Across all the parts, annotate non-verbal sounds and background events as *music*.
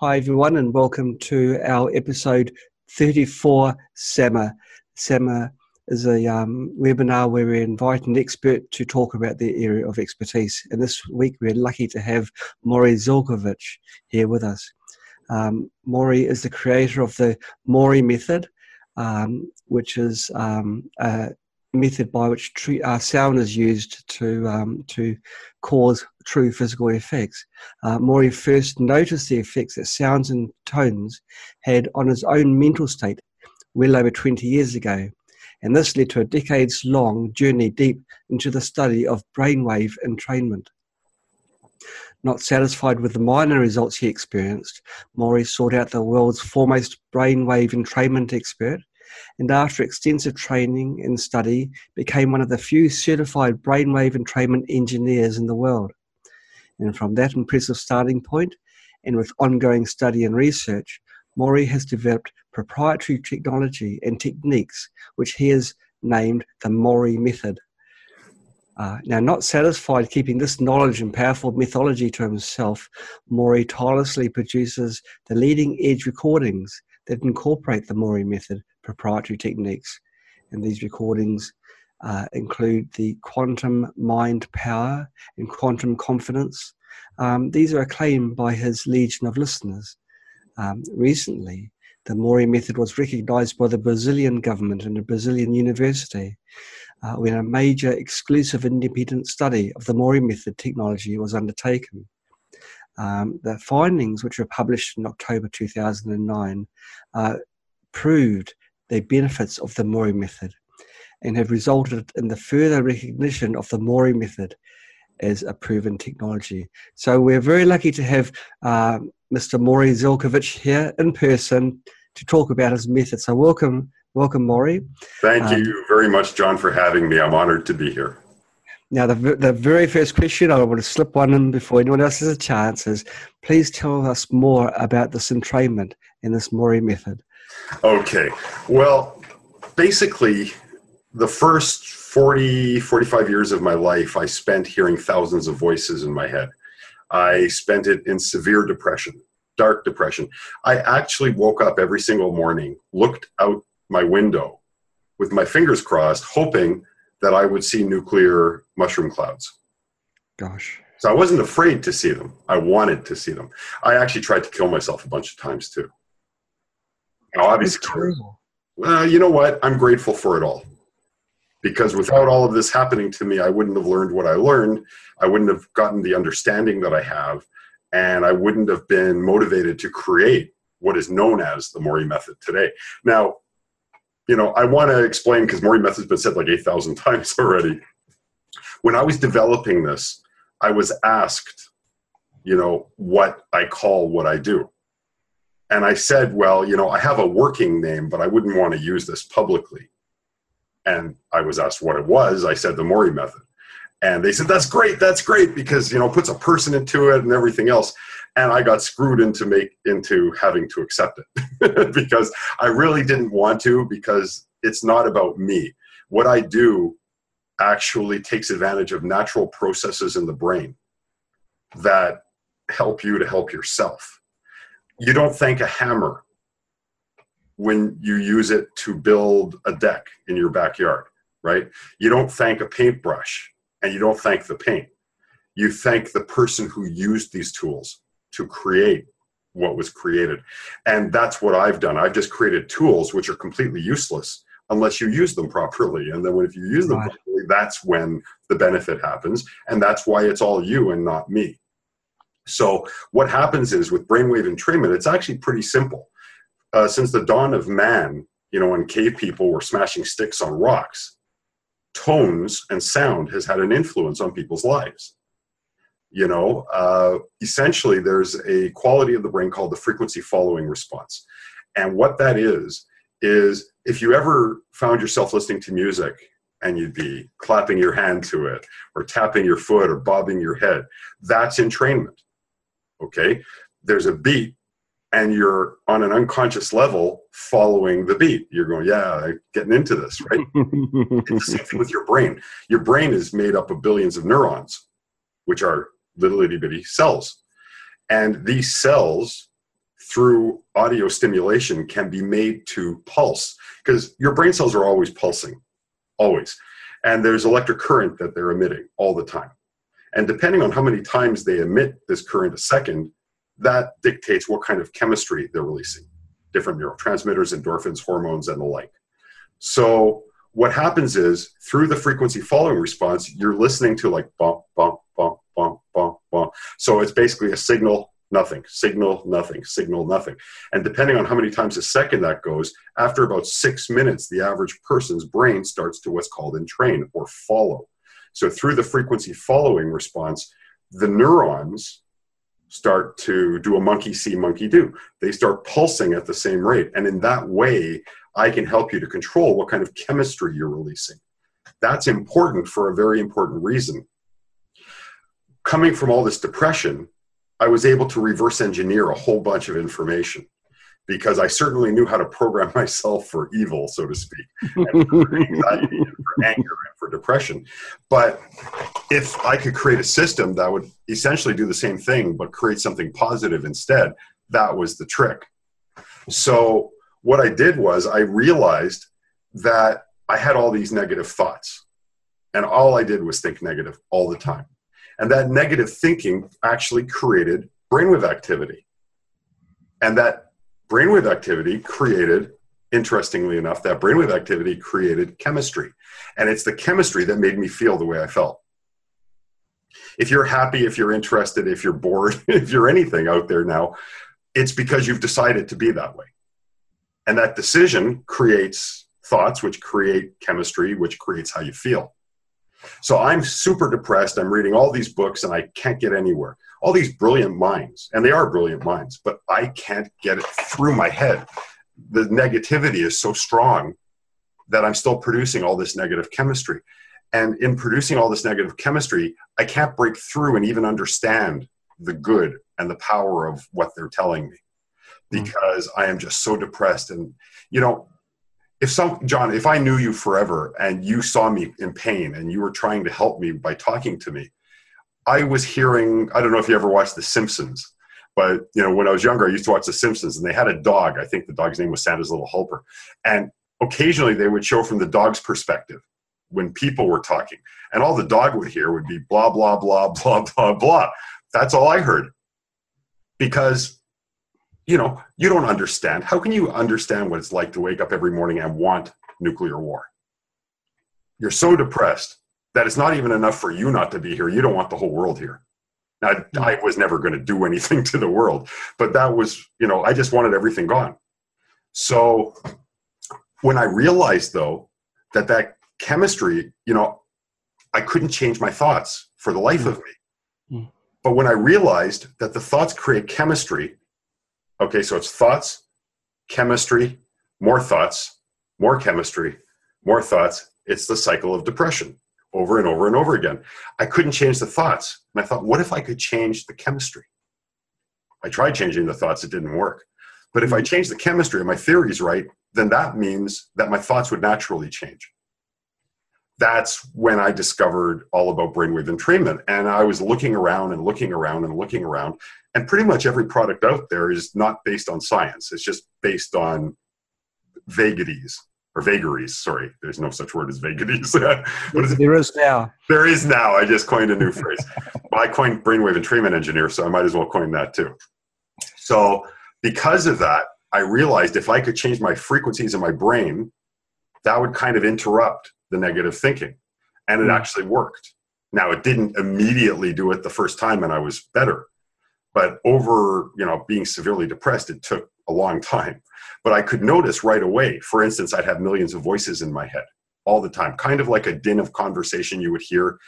Hi, everyone, and welcome to our episode 34 SAMA. SAMA is a um, webinar where we invite an expert to talk about their area of expertise. And this week we're lucky to have Morry Zelcovitch here with us. Um, Morry is the creator of the Morry method, um, which is um, a method by which uh, sound is used to um, to cause true physical effects. Uh, Morry first noticed the effects that sounds and tones had on his own mental state well over 20 years ago, and this led to a decades-long journey deep into the study of brainwave entrainment. Not satisfied with the minor results he experienced, Morry sought out the world's foremost brainwave entrainment expert and after extensive training and study, became one of the few certified brainwave entrainment engineers in the world. And from that impressive starting point, and with ongoing study and research, Morry has developed proprietary technology and techniques which he has named the Morry Method. Uh, now, not satisfied keeping this knowledge and powerful methodology to himself, Morry tirelessly produces the leading edge recordings that incorporate the Morry method proprietary techniques. And these recordings uh, include the quantum mind power and quantum confidence. Um, these are acclaimed by his legion of listeners. Um, recently, the Morry method was recognized by the Brazilian government and a Brazilian university uh, when a major exclusive independent study of the Morry method technology was undertaken. Um, the findings, which were published in October 2009, uh, proved the benefits of the Morry method and have resulted in the further recognition of the Morry method as a proven technology. So we're very lucky to have uh, Mr. Morry Zelcovitch here in person to talk about his method. So welcome, welcome, Morry. Thank um, you very much, John, for having me. I'm honored to be here. Now, the, the very first question I want to slip one in before anyone else has a chance is please tell us more about this entrainment and this Morry method. Okay. Well, basically, the first 40, 45 years of my life, I spent hearing thousands of voices in my head. I spent it in severe depression, dark depression. I actually woke up every single morning, looked out my window with my fingers crossed, hoping that I would see nuclear mushroom clouds. Gosh. So I wasn't afraid to see them. I wanted to see them. I actually tried to kill myself a bunch of times too. Now, obviously, well, you know what? I'm grateful for it all. Because without all of this happening to me, I wouldn't have learned what I learned. I wouldn't have gotten the understanding that I have. And I wouldn't have been motivated to create what is known as the Morry method today. Now, you know, I want to explain because Morry method's been said like 8,000 *laughs* times already. When I was developing this, I was asked, you know, what I call what I do. And I said, well, you know, I have a working name, but I wouldn't want to use this publicly. And I was asked what it was. I said the Morry method. And they said, that's great, that's great, because, you know, puts a person into it and everything else. And I got screwed into make into having to accept it *laughs* because I really didn't want to because it's not about me. What I do actually takes advantage of natural processes in the brain that help you to help yourself you don't thank a hammer when you use it to build a deck in your backyard, right? You don't thank a paintbrush and you don't thank the paint. You thank the person who used these tools to create what was created. And that's what I've done. I've just created tools which are completely useless unless you use them properly. And then if you use them right. properly, that's when the benefit happens. And that's why it's all you and not me. So what happens is with brainwave entrainment, it's actually pretty simple. Uh, since the dawn of man, you know, when cave people were smashing sticks on rocks, tones and sound has had an influence on people's lives. You know, uh, essentially, there's a quality of the brain called the frequency following response. And what that is, is if you ever found yourself listening to music and you'd be clapping your hand to it or tapping your foot or bobbing your head, that's entrainment okay? There's a beat and you're on an unconscious level following the beat. You're going yeah getting into this right? It's the same thing with your brain. Your brain is made up of billions of neurons which are little itty bitty cells. And these cells through audio stimulation can be made to pulse because your brain cells are always pulsing, always. And there's electric current that they're emitting all the time. And depending on how many times they emit this current a second, that dictates what kind of chemistry they're releasing different neurotransmitters, endorphins, hormones, and the like. So, what happens is through the frequency following response, you're listening to like bump, bump, bump, bump, bump, bump. So, it's basically a signal, nothing, signal, nothing, signal, nothing. And depending on how many times a second that goes, after about six minutes, the average person's brain starts to what's called entrain or follow. So, through the frequency following response, the neurons start to do a monkey see, monkey do. They start pulsing at the same rate. And in that way, I can help you to control what kind of chemistry you're releasing. That's important for a very important reason. Coming from all this depression, I was able to reverse engineer a whole bunch of information because I certainly knew how to program *laughs* myself for evil, so to speak, and for anxiety, and for *laughs* anger, and for depression. But if I could create a system that would essentially do the same thing but create something positive instead, that was the trick. So what I did was I realized that I had all these negative thoughts, and all I did was think negative all the time. And that negative thinking actually created brainwave activity. And that brainwave activity created interestingly enough that brainwave activity created chemistry. And it's the chemistry that made me feel the way i felt. If you're happy if you're interested if you're bored *laughs* if you're anything out there now it's because you've decided to be that way. And that decision creates thoughts which create chemistry which creates how you feel so i'm super depressed i'm reading all these books and i can't get anywhere all these brilliant minds, and they are brilliant minds, but I can't get it through my head. The negativity is so strong that I'm still producing all this negative chemistry. And in producing all this negative chemistry, I can't break through and even understand the good and the power of what they're telling me hmm. because I am just so depressed. And, you know, if some, John, if I knew you forever and you saw me in pain and you were trying to help me by talking to me, I was hearing, I don't know if you ever watched The Simpsons, but you know, when I was younger, I used to watch The Simpsons, and they had a dog. I think the dog's name was Santa's Little Helper, and occasionally they would show from the dog's perspective when people were talking, and all the dog would hear would be blah blah blah *laughs* blah blah blah. That's all I heard, because you know you don't understand. How can you understand what it's like to wake up every morning and want nuclear war? You're so depressed that it's not even enough for you not to be here. You don't want the whole world here. Now, hmm. I was never going to do anything *laughs* to the world, but that was, you know, I just wanted everything gone. So when I realized, though, that that chemistry, you know, I couldn't change my thoughts for the life mm. of me. Mm. But when I realized that the thoughts create chemistry, okay, so it's thoughts, chemistry, more thoughts, more chemistry, more thoughts. It's the cycle of depression over and over and over again. I couldn't change the thoughts. And I thought, what if I could change the chemistry? I tried changing the thoughts, it didn't work. But if I mm-hmm. change the chemistry and my theory is right, then that means that my thoughts would naturally change. That's when I discovered all about brainwave entrainment. And I was looking around and looking around and looking around. And pretty much every product out there is not based on science, it's just based on vagaries or vagaries. Sorry, there's no such word as vagaries. *laughs* what is it? There is now. There is now. I just coined a new phrase. *laughs* well, I coined brainwave entrainment engineer, so I might as well coin that too. So because of that, I realized if I could change my frequencies in my brain, that would kind of interrupt the negative thinking. And it mm. actually worked. Now it didn't immediately do it the first time and I was better. But over, you know, being severely depressed, it took a long time. But I could notice right away, for instance, I'd have millions of voices in my head all the time, kind of like a din of conversation you would hear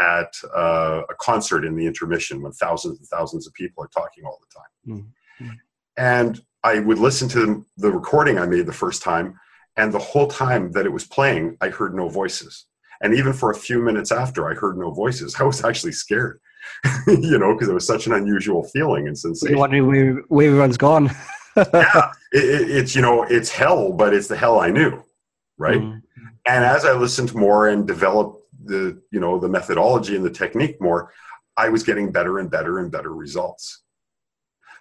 at uh, a concert in the intermission when thousands and thousands of people are talking all the time. Mm-hmm. And I would listen to the recording I made the first time, and the whole time that it was playing, I heard no voices. And even for a few minutes after I heard no voices, *laughs* I was actually scared, *laughs* you know, because it was such an unusual feeling and sensation. You're wondering where, where everyone's gone. *laughs* yeah, it, it's you know it's hell, but it's the hell I knew, right? Mm-hmm. And as I listened more and developed the you know the methodology and the technique more, I was getting better and better and better results.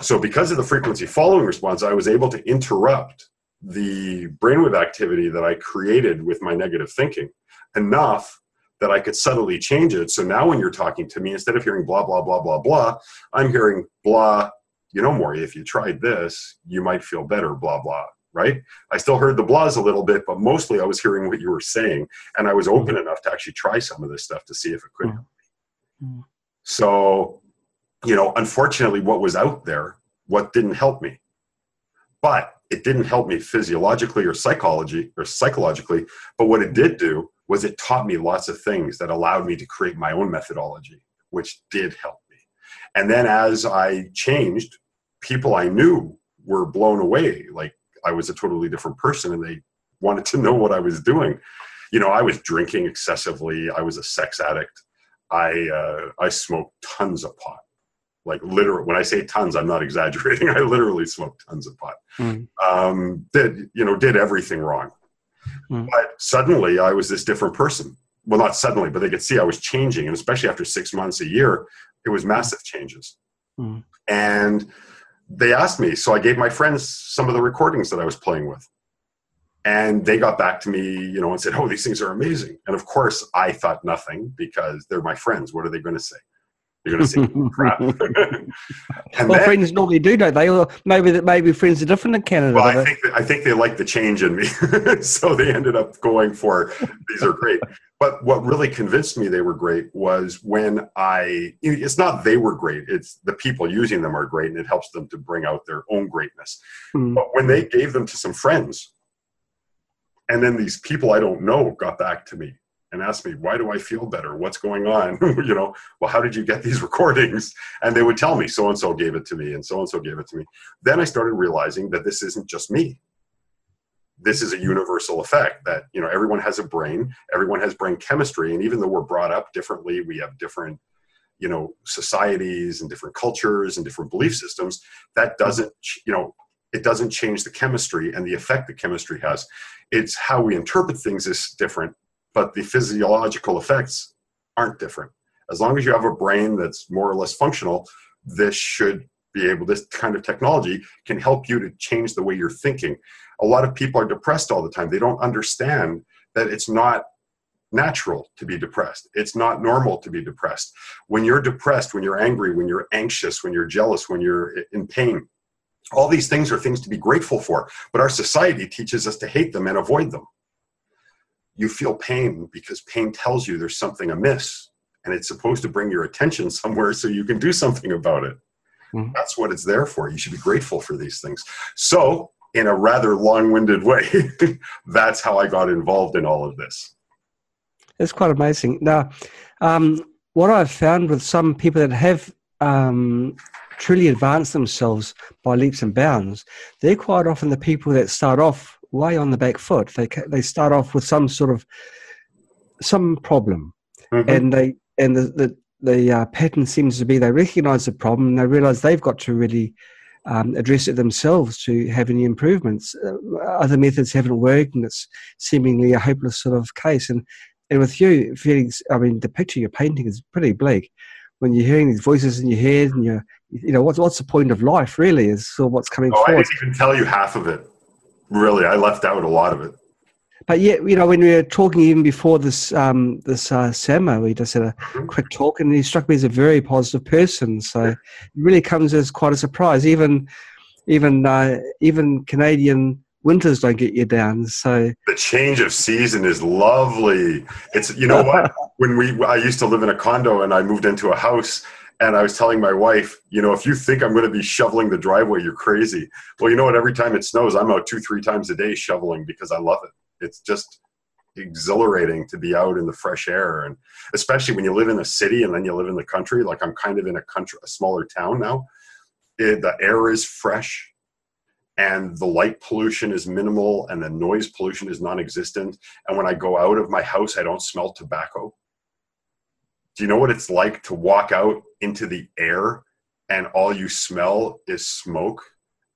So, because of the frequency following response, I was able to interrupt the brainwave activity that I created with my negative thinking enough that I could subtly change it. So now when you're talking to me, instead of hearing blah, blah, blah, blah, blah, I'm hearing blah, you know, Morry, if you tried this, you might feel better, blah, blah, right? I still heard the blahs a little bit, but mostly I was hearing what you were saying. And I was open mm-hmm. enough to actually try some of this stuff to see if it could mm-hmm. So, you know, unfortunately, what was out there, what didn't help me. But it didn't help me physiologically or psychology or psychologically. But what it did do was it taught me lots of things that allowed me to create my own methodology, which did help me. And then as I changed, people I knew were blown away. Like I was a totally different person and they wanted to know what I was doing. You know, I was drinking excessively. I was a sex addict. I uh, I smoked tons of pot. Like literally, when I say tons, I'm not *laughs* exaggerating. I literally smoked tons of pot. Mm. Um, did you know? Did everything wrong. Mm. But suddenly I was this different person. Well, not suddenly, but they could see I was changing. And especially after six months, a year, it was massive changes. Mm. And they asked me, so I gave my friends some of the recordings that I was playing with. And they got back to me, you know, and said, Oh, these things are amazing. And of course, I thought nothing because they're my friends. What are they going to say? You're going to say crap. *laughs* *laughs* well, friends normally do, don't they? Or maybe that maybe friends are different in Canada. Well, I think, I think they like the change in me, *laughs* so they ended up going for these are great. But what really convinced me they were great was when I. It's not they were great; it's the people using them are great, and it helps them to bring out their own greatness. Mm. But when they gave them to some friends, and then these people I don't know got back to me and ask me, why do I feel better? What's going on? *laughs* you know, well, how did you get these *laughs* recordings? And they would tell me, so and so gave it to me, and so and so gave it to me. Then I started realizing that this isn't just me. This is a universal effect that, you know, everyone has a brain, everyone has brain chemistry. And even though we're brought up differently, we have different, you know, societies and different cultures and different belief systems, that doesn't, you know, it doesn't change the chemistry and the effect that chemistry has. It's how we interpret things is different but the physiological effects aren't different. As long as you have a brain that's more or less functional, this should be able, this kind of technology can help you to change the way you're thinking. A lot of people are depressed all the time. They don't understand that it's not natural to be depressed. It's not normal to be depressed. When you're depressed, when you're angry, when you're anxious, when you're jealous, when you're in pain, all these things are things to be grateful for. But our society teaches us to hate them and avoid them you feel pain because pain tells you there's something amiss and it's supposed to bring your attention *laughs* somewhere so you can do something about it. Mm-hmm. That's what it's there for. You should be grateful for these things. So, in a rather long winded way, *laughs* that's how I got involved in all of this. It's quite amazing. Now, um, what I've found with some people that have um, truly advanced themselves by leaps and bounds, they're quite often the people that start off way on the back foot. They they start off with some sort of some problem, mm-hmm. and they and the the, the uh, pattern seems to be they recognise the problem and they realise they've got to really um, address it themselves to have any improvements. Uh, other methods haven't worked, and it's seemingly a hopeless sort of case. And and with you, Felix, I mean, the picture you're painting is pretty bleak. When you're hearing these voices in your head, and you're, you know, what's what's the point of life? Really, is sort of what's coming oh, forward. I didn't even tell you half of it. Really, I left out a lot of it. But yeah, you know, when we were talking even before this um, this uh, SEMA, we just had a mm-hmm. quick talk, and he struck me as a very positive person. So it really comes as quite a surprise. Even even uh, even Canadian winters don't get you down. So the change of season is lovely. It's you know what *laughs* when we I used to live in a condo and I moved into a house and I was telling my wife, you know, if you think I'm going to be shoveling the driveway, you're crazy. Well, you know what? Every time it snows, I'm out two, three times a day shoveling because I love it. It's just exhilarating to be out in the fresh air. And especially when you live in a city and then you live in the country, like I'm kind of in a country, a smaller town now, it, the air is fresh and the light pollution is minimal and the noise pollution is non-existent. And when I go out of my house, I don't smell tobacco do you know what it's like to walk out into the air and all you smell is smoke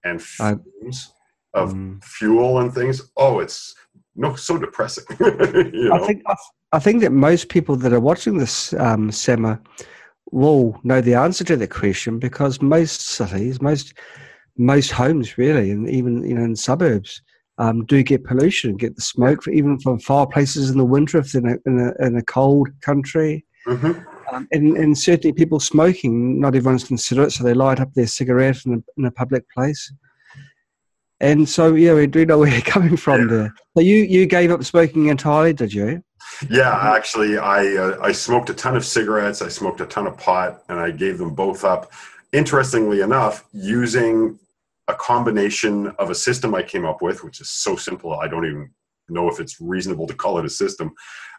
and fumes I, of um, fuel and things? Oh, it's no so depressing. *laughs* you know? I think I think that most people that are watching this um, SEMA will know the answer to that question because most cities, most most homes, really, and even you know in suburbs, um, do get pollution, get the smoke, for, even from fireplaces in the winter if they're in a, in a, in a cold country. Mm-hmm. Um, and, and certainly people smoking, not everyone's considerate, so they light up their cigarette in a, in a public place. And so, yeah, we do know *laughs* where you're coming from yeah. there. So you, you gave up smoking entirely, did you? Yeah, actually, I uh, I smoked a ton of cigarettes. I smoked a ton of pot, and I gave them both up. Interestingly enough, using a combination of a system I came up with, which is so simple, I don't even know if it's reasonable to call it a system,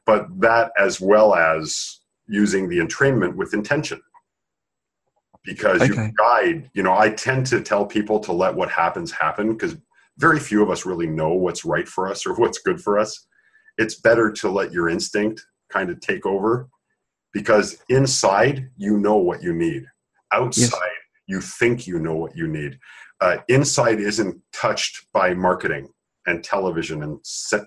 but that as well as using the entrainment with intention. Because okay. you guide, you know, I tend to tell people to let what happens happen because very few of us really know what's right for us or *laughs* what's good for us it's better to let your instinct kind of take over because inside you know what you need outside yes. you think you know what you need uh, inside isn't touched by marketing and television and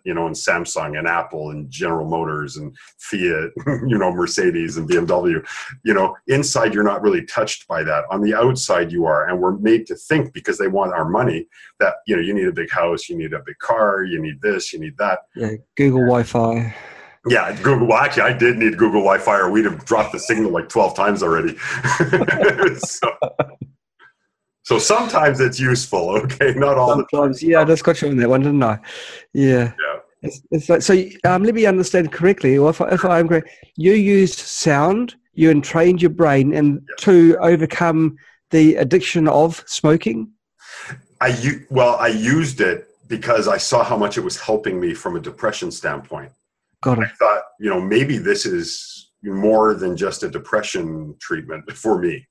you know and samsung and apple and general motors and fiat *laughs* you know mercedes and bmw you know inside you're not really touched by that on the outside you are and we're made to think because they want our money that you know you need a big house you need a big car you need this you need that yeah google wi-fi yeah, Google. Well, actually, I did need Google Wi-Fi, or we'd have dropped the signal like twelve times already. *laughs* so, so sometimes it's useful, *laughs* okay? Not all sometimes, Yeah, I just got you on that one, didn't I? Yeah. Yeah. It's, it's like, so um, let me understand correctly, or if, I, if I'm correct, you used sound, you entrained your brain and yeah. to overcome the addiction of smoking? I well, I used it because I saw how much it was helping me from a depression standpoint. Got it. I thought, you know, maybe this is more than just a depression treatment *laughs* for me.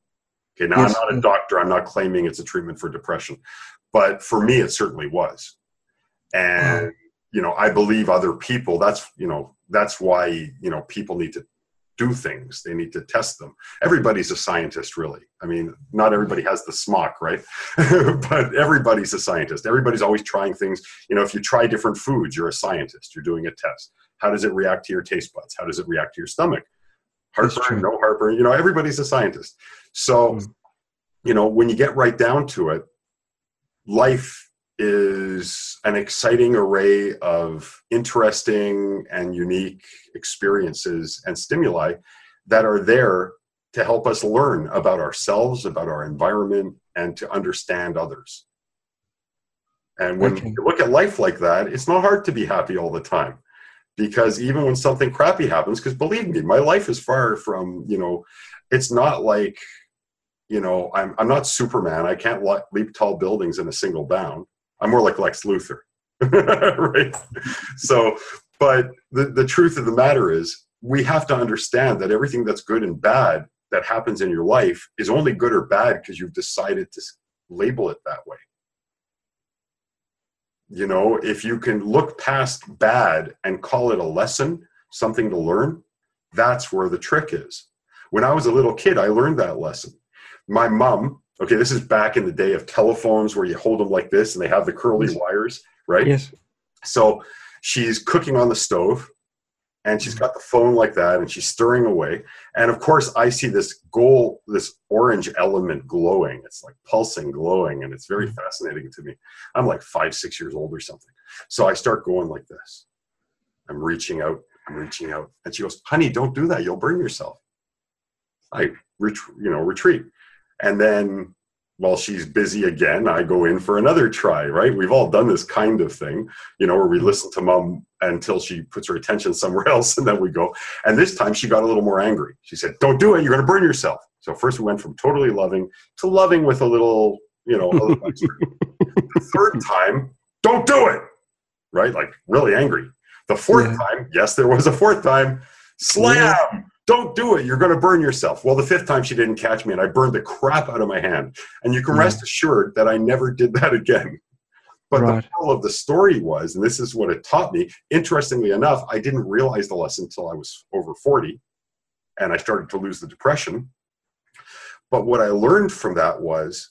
Okay, now yes. I'm not a doctor. I'm not claiming it's a treatment for depression, but for me, it certainly was. And you know, I believe other people. That's you know, that's why you know people need to do things. They need to test them. Everybody's a scientist, really. I mean, not everybody has the smock, right? *laughs* but everybody's a scientist. Everybody's always trying things. You know, if you try different foods, you're a scientist. You're doing a test. How does it react to your taste buds? How does it react to your stomach? Heartburn, no heartburn. You know, everybody's a scientist. So, mm. you know, when you get right down to it, life is an exciting array of interesting and unique experiences and stimuli that are there to help us learn about ourselves, about our environment, and to understand others. And when okay. you look at life like that, it's not hard to be happy all the time. Because even when something crappy happens, because believe me, my life is far from, you know, it's not like you know i'm, I'm not superman. I can't leap tall buildings in a single bound. I'm more like lex luthor *laughs* right? So but the, the truth of the matter is we have to understand that everything that's good and bad that happens in your life is only good or bad because you've decided to label it that way you know if you can look past bad and call it a lesson something to learn that's where the trick is when I was a little kid, I learned that lesson. My mom, okay, this is back in the day of telephones where you hold them like this and they have the curly yes. wires, right? Yes. So she's cooking on the stove and she's got the phone like that and she's stirring away. And of course, I see this gold, this orange element glowing. It's like pulsing, glowing, and it's very mm. fascinating to me. I'm like five, six years old or something. So I start going like this. I'm reaching out, I'm reaching out. And she goes, honey, don't do that. You'll burn yourself. I ret- you know retreat, and then while she's busy again, I go in for another try. Right? We've all done this kind of thing, you know, where we mm-hmm. listen to mom until she puts her attention *laughs* somewhere else, and then we go. And this time she got a little more angry. She said, "Don't do it. You're going to burn yourself." So first we went from totally loving to loving with a little, you know, *laughs* the third time, don't do it. Right? Like really angry. The fourth yeah. time, yes, there was a fourth time. Slam. Yeah don't do it. You're going to burn yourself. Well, the fifth time she didn't catch me and I burned the crap out of my hand. And you can rest assured that I never did that *laughs* again. But right. the moral of the story was, and this is what it taught me, interestingly enough, I didn't realize the lesson until I was over 40 and I started to lose the depression. But what I learned from that was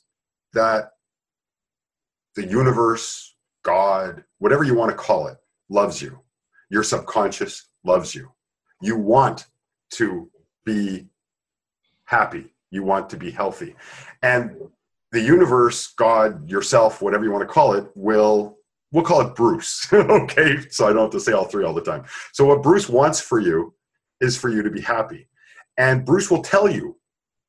that the universe, God, whatever you want to call it, loves you. Your subconscious loves you. You want to be happy. You want to be healthy. And the universe, God, yourself, whatever you want to call it, will we'll call it Bruce. *laughs* okay. So I don't have to say all three all the time. So what Bruce wants for you is for you to be happy. And Bruce will tell you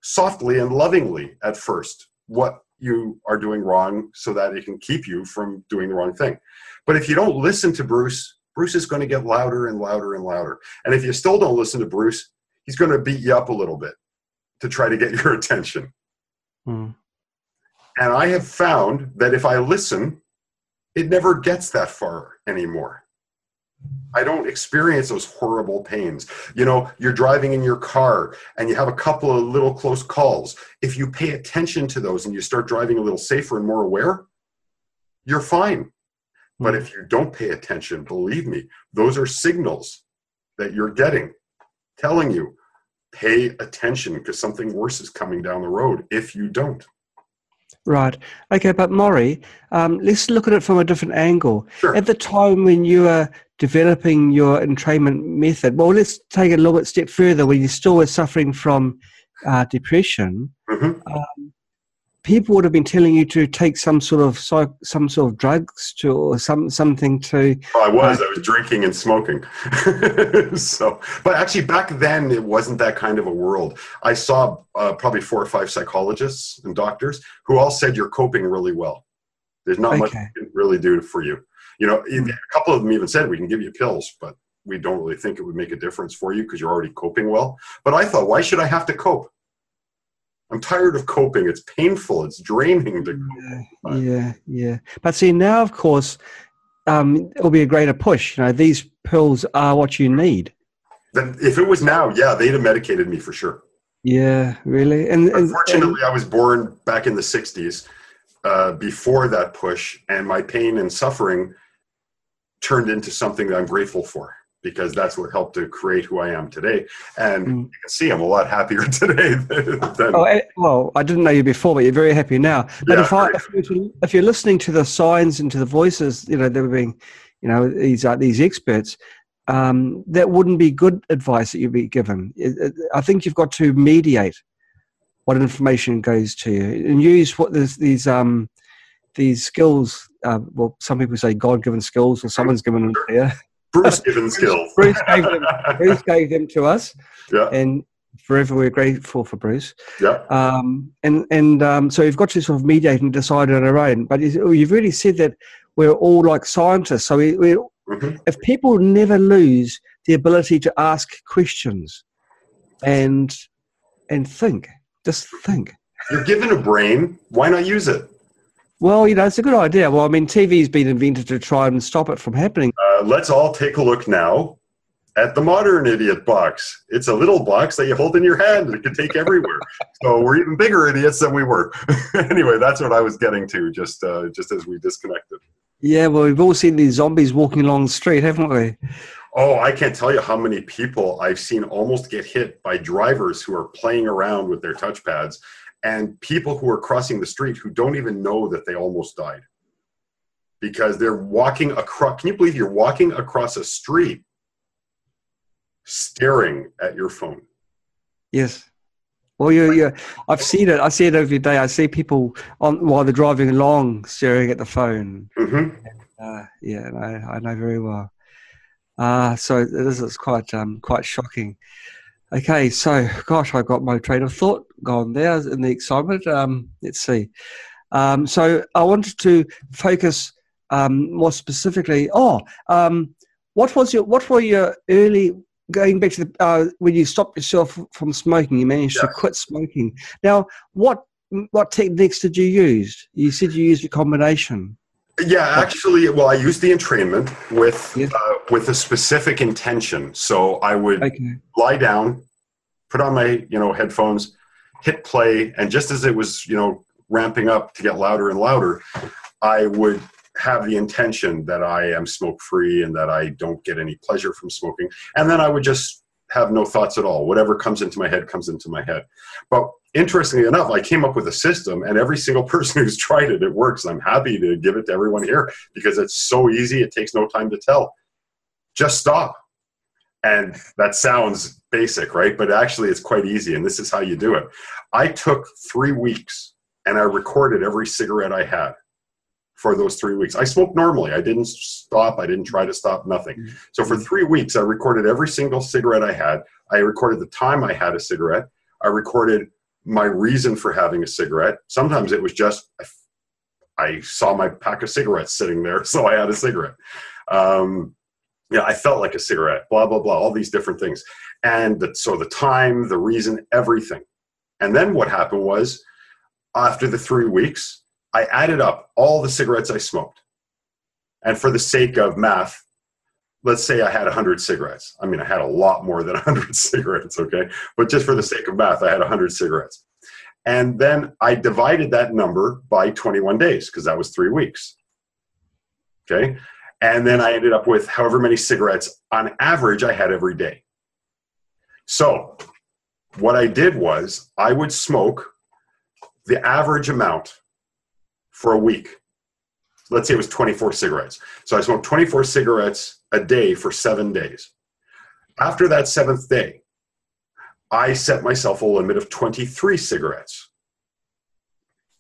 softly and lovingly at first what you are doing wrong so that it can keep you from doing the wrong thing. But if you don't listen to Bruce, Bruce is going to get louder and louder and louder. And if you still don't listen to Bruce, he's going to beat you up a little bit to try to get your attention. Mm. And I have found that if I listen, it never gets that far anymore. I don't experience those horrible pains. You know, you're driving in your car and you have a couple of little close calls. If you pay attention to those and you start driving a little safer and more aware, you're fine. But if you don't pay attention, believe me, those are signals that you're getting telling you pay attention because something worse is coming down the road if you don't. Right. Okay, but Morry, um, let's look at it from a different angle. Sure. At the time when you were developing your entrainment method, well, let's take it a little bit step further. When you still were suffering from uh, depression, mm-hmm. um, people would have been telling you to take some sort of some sort of drugs to or some something to. Well, I was. Uh, I was drinking and smoking. *laughs* so, but actually, back then it wasn't that kind of a world. I saw uh, probably four or five psychologists and doctors who all said you're coping really well. There's not okay. much we can really do for you. You know, mm. a couple of them even said we can give you pills, but we don't really think it would make a difference for you because you're already coping well. But I thought, why should I have to cope? I'm tired of coping. It's painful. It's draining to yeah, yeah, yeah. But see, now, of course, um, it'll be a greater push. You know, these pills are what you need. Then, if it was now, yeah, they'd have medicated me for sure. Yeah, really. And unfortunately, and, I was born back in the '60s, uh, before that push, and my pain and suffering turned into something that I'm grateful for because that's what helped to create who I am today. And mm. you can see I'm a lot happier *laughs* today than. Oh, eh, well, I didn't know you before, but you're very happy now. But yeah, if, I, if, you're, if, you're listening to the signs and to the voices, you know, they were being, you know, these are these experts. Um, that wouldn't be good advice that you'd be given. I think you've got to mediate what information goes to you and use what this, these um, these skills. Uh, well, some people say God-given skills, or someone's given them here. Bruce *laughs* given skills. Bruce gave them. Bruce gave them to us. Yeah. And forever we're grateful for Bruce. Yeah. Um, and and um, so you've got to sort of mediate and decide on our own. But you've really said that we're all like scientists. So we, we mm-hmm. if people never lose the ability to ask questions and and think, just think. You're given a brain. Why not use it? Well, you know, it's a good idea. Well, I mean, TV's been invented to try and stop it from happening. Let's all take a look now at the modern idiot box. It's a little box that you hold in your hand and it can take everywhere. *laughs* so we're even bigger idiots than we were. *laughs* anyway, that's what I was getting to just uh, just as we disconnected. Yeah, well, we've all seen these zombies walking along the street, haven't we? Oh, I can't tell you how many people I've seen almost get hit by drivers who are playing around with their touchpads and people who are crossing the street who don't even know that they almost died because they're walking across can you believe you're walking across a street staring at your phone yes well you you i've seen it i see it every day i see people on while they're driving along staring at the phone mm-hmm. uh, yeah I, I know very well uh, so this is quite um, quite shocking Okay, so gosh, I've got my train of thought gone there in the excitement. Um, let's see. Um, so I wanted to focus um, more specifically. Oh, um, what was your what were your early going back to the, uh, when you stopped yourself from smoking? You managed to quit smoking. Now, what what techniques did you use? You said you used a combination. Yeah, actually, well, I used the entrainment with yes. uh, with a specific intention. So I would okay. lie down, put on my you know headphones, hit play, and just as it was you know ramping up to get louder and louder, I would have the intention that I am smoke free and that I don't get any pleasure from smoking, and then I would just have no thoughts at all. Whatever comes into my head comes into my head. But interestingly enough, I came up with a system, and every single *laughs* person who's tried it, it works. I'm happy to give it to everyone here because it's so easy. It takes no time to tell. Just stop. And that sounds basic, right? But actually, it's quite easy. And this is how you do it. I took three weeks and I recorded every cigarette I had for those three weeks. I smoked normally. I didn't stop. I didn't try to stop, nothing. Mm-hmm. So for three weeks, I recorded every single cigarette I had. I recorded the time I had a cigarette. I recorded my reason for having a cigarette. Sometimes it was just I saw my pack of cigarettes sitting there, *laughs* so I had a cigarette. Um, yeah, I felt like a cigarette, blah, blah, blah, all these different things. And the, so the time, the reason, everything. And then what happened was after the three weeks, I added up all the cigarettes I smoked. And for the sake of math, let's say I had 100 cigarettes. I mean, I had a lot more than 100 *laughs* cigarettes, okay? But just for the sake of math, I had 100 cigarettes. And then I divided that number by 21 days because that was three weeks. Okay. And then I ended up with however many cigarettes on average I had every day. So what I did was I would smoke the average amount for a week. Let's say it was 24 cigarettes. So I smoked 24 cigarettes a day for seven days. After that seventh day, I set myself a limit of 23 cigarettes.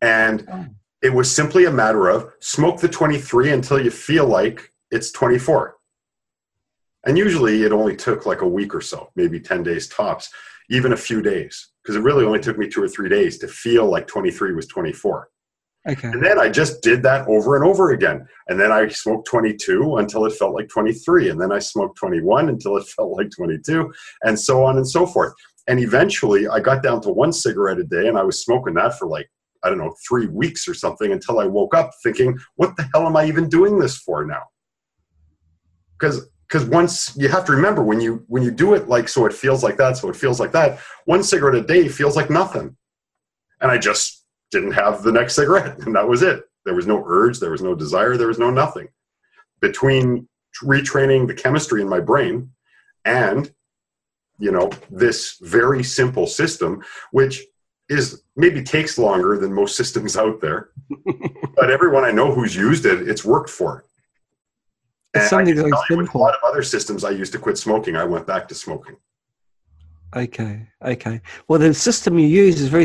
And oh. it was simply a matter of smoke the 23 until you feel like it's 24. And usually it only took like a week or so, maybe 10 days tops, even a few days, because it really only took me two or three days to feel like 23 was 24. Okay. And then I just did that over and over again. And then I smoked 22 until it felt like 23. And then I smoked 21 until it *laughs* felt like 22, and so on and so forth. And eventually I got down to one cigarette a day and I was smoking that for like, I don't know, three weeks or something until I woke up thinking, what the hell am I even doing this for now? Because because once you have to remember when you when you do it like so it feels like that so it feels like that one cigarette a day feels like nothing and i just didn't have the next cigarette and that was it there was no urge there was no desire there was no nothing between retraining the chemistry in my brain and you know this very simple system which is maybe takes longer than most *laughs* systems out there but everyone i know who's used it it's worked for it. it's something like simple. a lot of other systems i used to quit smoking i went back to smoking Okay, okay. Well, the system you use is very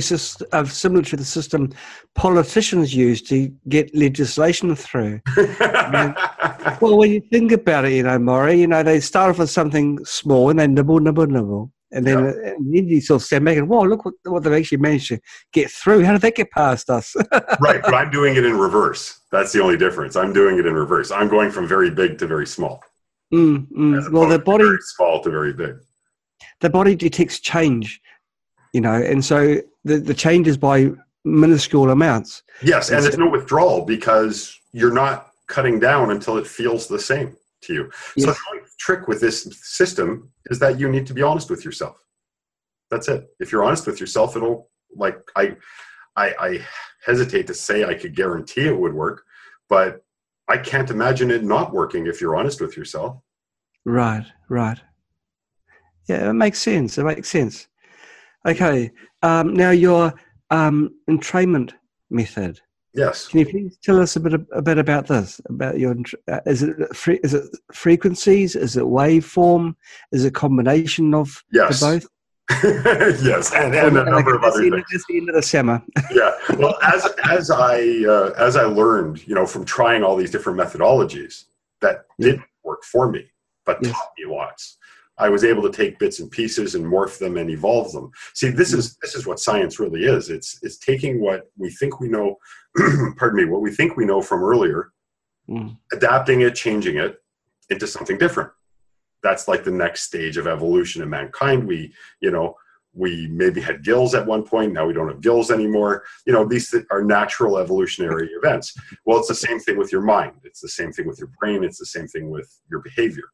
uh, similar to the system politicians use to get legislation through. *laughs* well, when you think about it, you know, Morry, you know, they start off with something small and they nibble, nibble, nibble. And then, yeah. and then you sort of stand back and, whoa, look what, what they've actually managed to get through. How did that get past us? *laughs* right, but I'm doing it in reverse. That's the only difference. I'm doing it in reverse. I'm going from very big to very small. Mm, mm. Well, the body. small to very big the body detects change, you know, and so the, the change is by minuscule amounts. Yes, and, and there's no withdrawal because you're not cutting down until it feels the same to you. Yes. So the trick with this system is that you need to be honest with yourself. That's it. If you're honest with yourself, it'll like I I, I hesitate to say I could guarantee it would work, but I can't imagine it not working if you're honest with yourself. Right, right. Yeah, it makes sense. It makes sense. Okay. Um, now your um, entrainment method. Yes. Can you please tell us a bit a bit about this? About your uh, is it is it frequencies? Is it waveform? Is it a combination of yes. both? *laughs* yes, and, and a number of other things. It's the end of the summer. *laughs* yeah. Well, as as I uh, as I learned, you know, from trying all these different methodologies that didn't work for me, but yes. taught me lots. I was able to take bits and pieces and morph them and evolve them. See, this is this is what science really is. It's it's taking what we think we know, *clears throat* pardon me, what we think we know from earlier, mm. adapting it, changing it into something different. That's like the next stage of evolution in mankind. We, you know, we maybe had gills at one point now we don't have gills anymore you know these are natural evolutionary events well it's the same thing with your mind it's the same thing with your brain it's the same thing with your behavior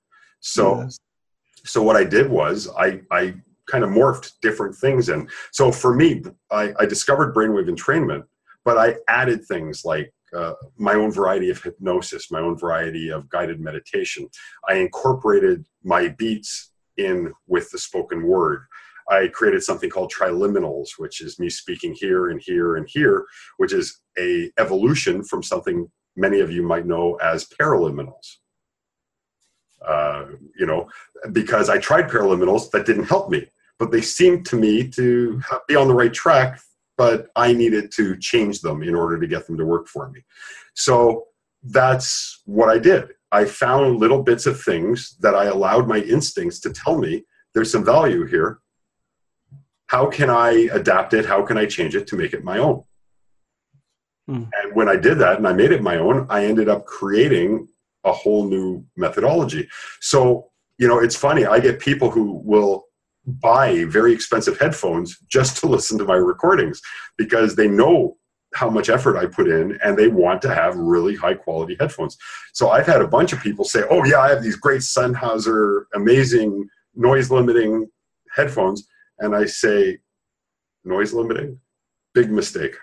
so yes so what I did was I, I kind of morphed different things in. So for me, I, I discovered brainwave entrainment, but I added things like uh, my own variety of hypnosis, my own variety of guided meditation. I incorporated my beats in with the spoken word. I created something called triliminals, which is me speaking here and here and here, which is a evolution from something many of you might know as paraliminals. Uh, you know, because I tried paraliminals that didn't help me, but they seemed to me to be on the right track, but I needed to change them in order to get them to work for me. So that's what I did. I found little bits of things that I allowed my instincts to tell me there's some value here. How can I adapt it? How can I change it to make it my own? Mm. And when I did that and I made it my own, I ended up creating a whole new methodology. So, you know, it's funny, I get people who will buy very expensive headphones just to *laughs* listen to my recordings because they know how much effort I put in and they want to have really high quality headphones. So I've had a bunch of people say, "Oh yeah, I have these great Sennheiser amazing noise limiting headphones." And I say, "Noise limiting? Big mistake."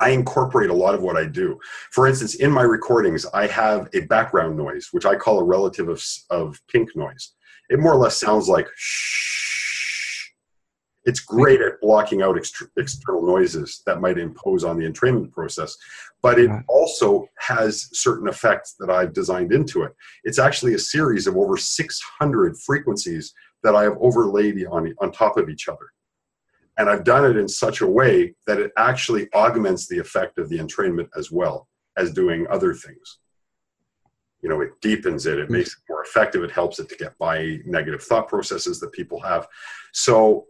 I incorporate a lot of what I do. For instance, in my recordings, I have a background noise, which I call a relative of, of pink noise. It more or less sounds like shh. It's great at blocking out ext- external noises that might impose on the entrainment process, but it also has certain effects that I've designed into it. It's actually a series of over 600 frequencies that I have overlaid on, on top of each other. And I've done it in such a way that it actually augments the effect of the entrainment as well as doing other things. You know, it deepens it, it hmm. makes it more effective, it helps it to get by negative thought processes that people have. So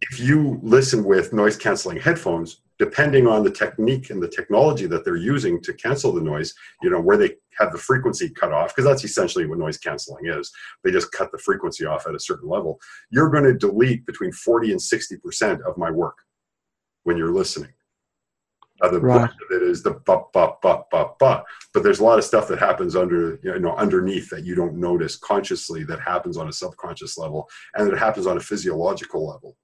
if you listen with noise canceling headphones, depending on the technique and the technology that they're using to cancel the noise, you know, where they have the frequency cut off, because that's essentially what noise canceling is. They just cut the frequency off at a certain level. You're going to delete between 40 and 60% of my work when you're listening. Uh, the right. of it is the bup, bup, bup, bup, bup. But there's a lot of stuff that happens under, you know, underneath that you don't notice consciously that happens on a subconscious level and it happens on a physiological level.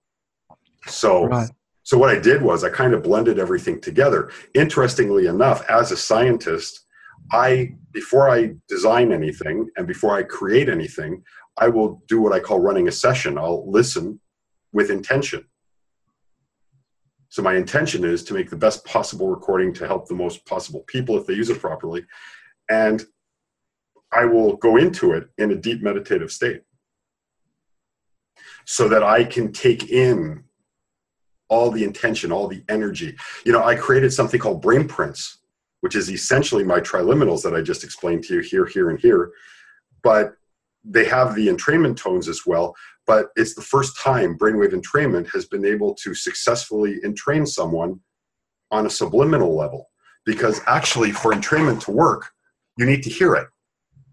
So, right so what I did was I kind of blended everything together. Interestingly enough, as a scientist, I before I design anything and before I create anything, I will do what I call running a session. I'll listen with intention. So my intention is to make the best possible recording to help the most possible people if they use it properly. And I will go into it in a deep meditative state so that I can take in all the intention, all the energy. You know, I created something called brain prints, which is essentially my triliminals that I just explained to you here, here, and here. But they have the entrainment tones as well. But it's the first time brainwave entrainment has been able to successfully entrain someone on a subliminal level. Because actually, for entrainment to work, you need to hear it,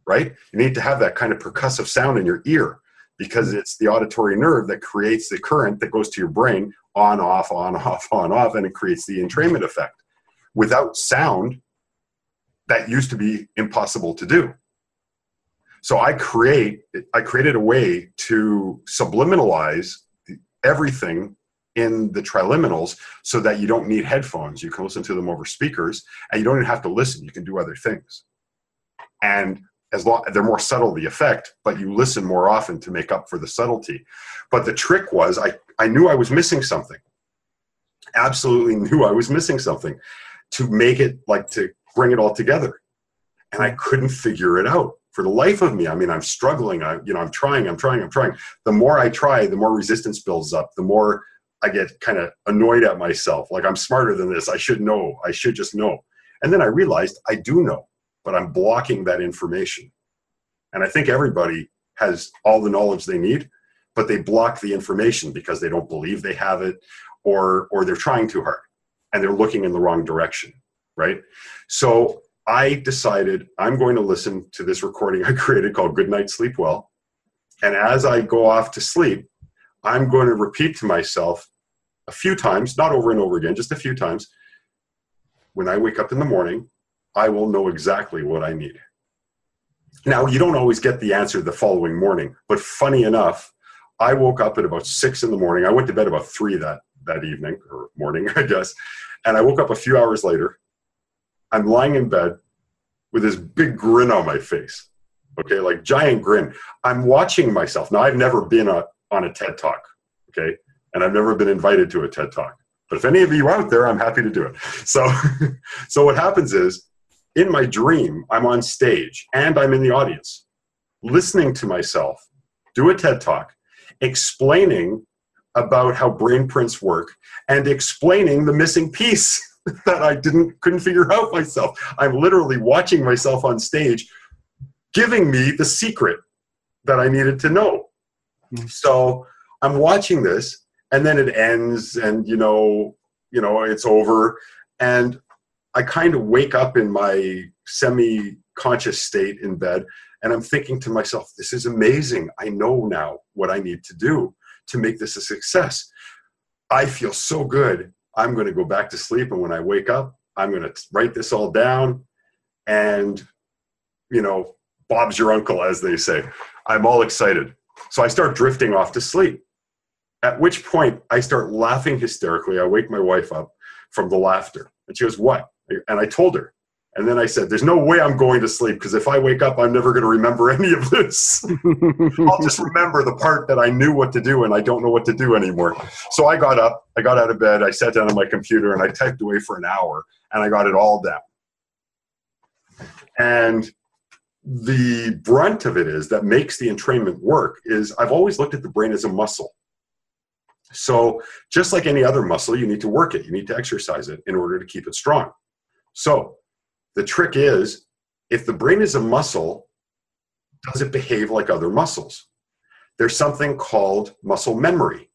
right? You need to have that kind of percussive sound in your ear because it's the auditory nerve that creates the current that goes to your brain on, off, on, *laughs* off, on, off, and it creates the entrainment effect. Without sound, that used to be impossible to do. So I create, I created a way to subliminalize everything in the triliminals so that you don't need headphones. You can listen to them over speakers and you don't even have to listen. You can do other things. And as long they're more subtle the effect but you listen more often to make up for the subtlety but the trick was i i knew i was missing something. Absolutely knew i was missing something to make it like to bring it all together. And i couldn't figure it out for the life of me. I mean i'm struggling. I you know i'm trying i'm trying i'm trying. The more i try the more resistance builds up. The more i get kind of annoyed at myself. Like i'm smarter than this. I should know. I should just know. And then i realized i do know but I'm blocking that information. And I think everybody has all the knowledge they need, but they block the information because they don't believe they have it or or they're trying too hard and they're looking in the wrong direction, right? So I decided I'm going to listen to this recording I *laughs* created called Good Night Sleep Well. And as I go off to sleep, I'm going to repeat to myself a few times, not over and over again, just a few times. When I wake up in the morning, I will know exactly what I need. Now, you don't always get the answer the following morning, but funny enough, I woke up at about six in the morning. I went to bed about three that, that evening or morning, *laughs* I guess. And I woke up a few hours later. I'm lying in bed with this big grin on my face. Okay, like giant grin. I'm watching myself. Now, I've never been a, on a TED Talk. Okay, and I've never been invited to a TED Talk. But if any of you out there, I'm happy to do it. *laughs* So, *laughs* so what happens is in my dream, I'm on stage and I'm in the audience. listening to myself do a TED talk explaining about how brain prints work and explaining the missing piece *laughs* that I didn't couldn't figure out myself. I'm literally watching myself on stage giving me the secret that I needed to know. Mm-hmm. So I'm watching this and then it ends and you know, you know, it's over and I kind of wake up in my semi conscious state in bed and I'm thinking to myself, this is amazing. I know now what I need to do to make this a success. I feel so good. I'm going to go back to sleep. And when I wake up, I'm going to write this all down. And, you know, Bob's your uncle, as they say. I'm all excited. So I start drifting off to sleep. At which point I start laughing hysterically. I wake my wife up from the laughter. And she goes, What? And I told her. And then I said, There's no way I'm going to sleep because if I wake up, I'm never going to remember *laughs* any of this. *laughs* I'll just remember the part that I knew what to do and I don't know what to do anymore. So I got up, I got out of bed, I sat down on my computer and I typed away for an hour and I got it all down. And the brunt of it is that makes the entrainment work is I've always looked at the brain as a muscle. So just like any other muscle, you need to work it, you need to exercise it in order to keep it strong. So the trick is if the brain is a muscle, does it behave like other muscles? There's something called muscle memory.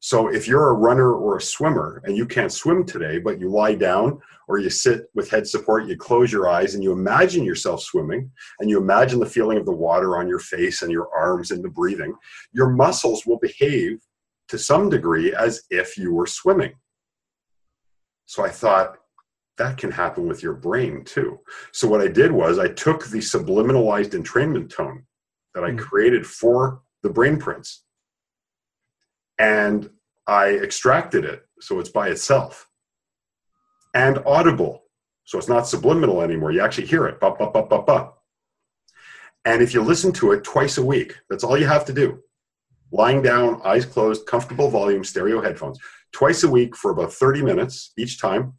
So if you're a runner or a swimmer and you can't swim today, but you lie down or you sit with head support, you close your eyes and you imagine yourself swimming and you imagine the feeling of the water on your face and your arms and the breathing, your muscles will behave to some degree as if you were swimming. So I thought, that can happen with your brain too. So what I did was I took the subliminalized entrainment tone that I mm. created for the brain prints and I extracted it so it's by itself and audible. So it's not subliminal anymore. You actually hear it. Ba, ba, ba, ba, ba. And if you listen to it twice a week, that's all you have to do. Lying down, eyes closed, comfortable volume, stereo headphones, twice a week for about 30 minutes each time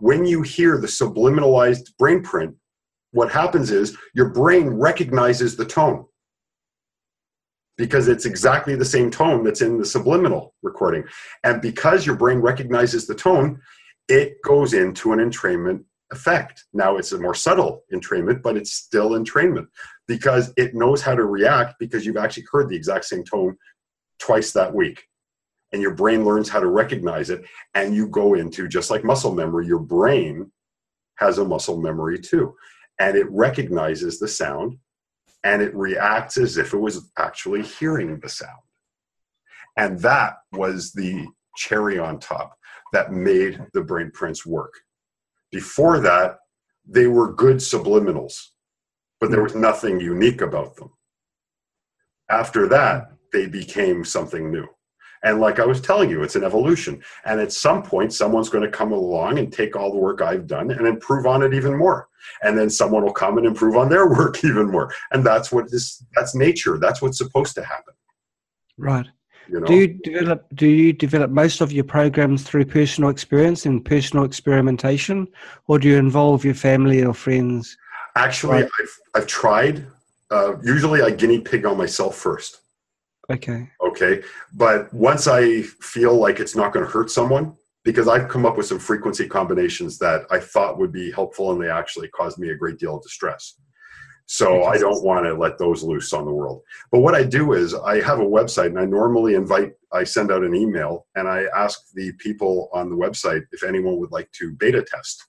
when you hear the subliminalized brain print, what happens is your brain recognizes the tone because it's exactly the same tone that's in the subliminal recording. And because your brain recognizes the tone, it goes into an entrainment effect. Now it's a more subtle entrainment, but it's still entrainment because it knows how to react because you've actually heard the exact same tone twice that week and your brain learns how to recognize it and you go into just like muscle memory your brain has a muscle memory too. And it recognizes the sound and it reacts as if it was actually hearing the sound. And that was the cherry on top that made the brain prints work. Before that they were good subliminals but there was nothing unique about them. After that they became something new and like I was telling you, it's an evolution. And at some point, someone's going to come along and take all the work I've done and improve on it even more. And then someone will come and improve on their *laughs* work even more. And that's what this that's nature. That's what's supposed to happen. Right. You know? Do you develop do you develop most of your programs through personal experience and personal experimentation, or do you involve your family or friends? Actually. I've I've tried. Uh, usually, I guinea pig on myself first. Okay. Okay. But once I feel like it's not going to hurt someone, because I've come up with some frequency combinations that I thought would be helpful and they actually caused me a great deal of distress. So I don't want to let those loose on the world. But what I do is I have a website and I normally invite, I send out an email and I ask the people on the website if anyone would like to beta test.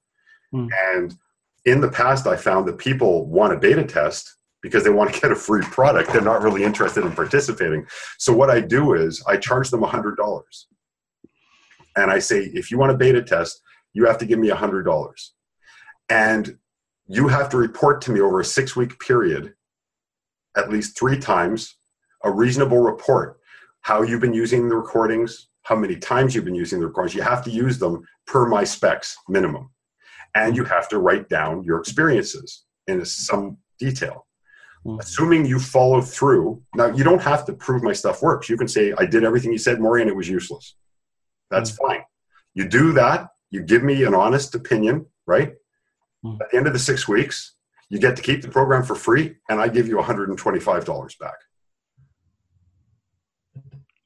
Hmm. And in the past, I found that people want a beta test because they want to get a free product. They're not really interested in participating. So what I do is I charge them $100. And I say, if you want a beta test, you have to give me $100. And you have to report to me over a six week period, at least three times, a reasonable report. How you've been using the recordings, how many times you've been using the recordings. You have to use them per my specs minimum. And you have to write down your experiences in some detail. Mm-hmm. Assuming you follow through. Now, you don't have to prove my stuff works. You can say, I did everything you said, Morry, and it was useless. That's mm-hmm. fine. You do that, you give me an honest opinion, right? Mm-hmm. At the end of the six weeks, You get to keep the program for free, and I give you $125 back.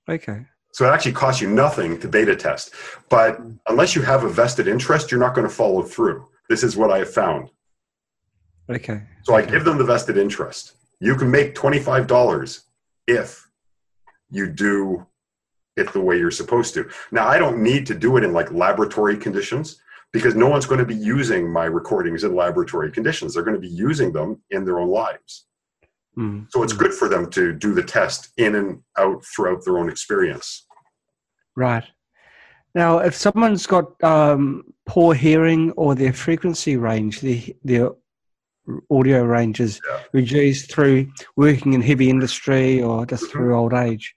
Okay. So it actually costs you nothing to beta test. But unless you have a vested interest, you're not going to follow through. This is what I have found. Okay. So I give them the vested interest. You can make $25 if you do it the way you're supposed to. Now, I don't need to do it in like laboratory conditions because no one's going to be using my recordings in laboratory conditions. They're going to be using them in their own lives. Mm. So it's good for them to do the test in and out throughout their own experience. Right. Now, if someone's got um, poor hearing or their frequency range, the, their audio range is Yeah. reduced through working in heavy industry or just Mhm. through old age,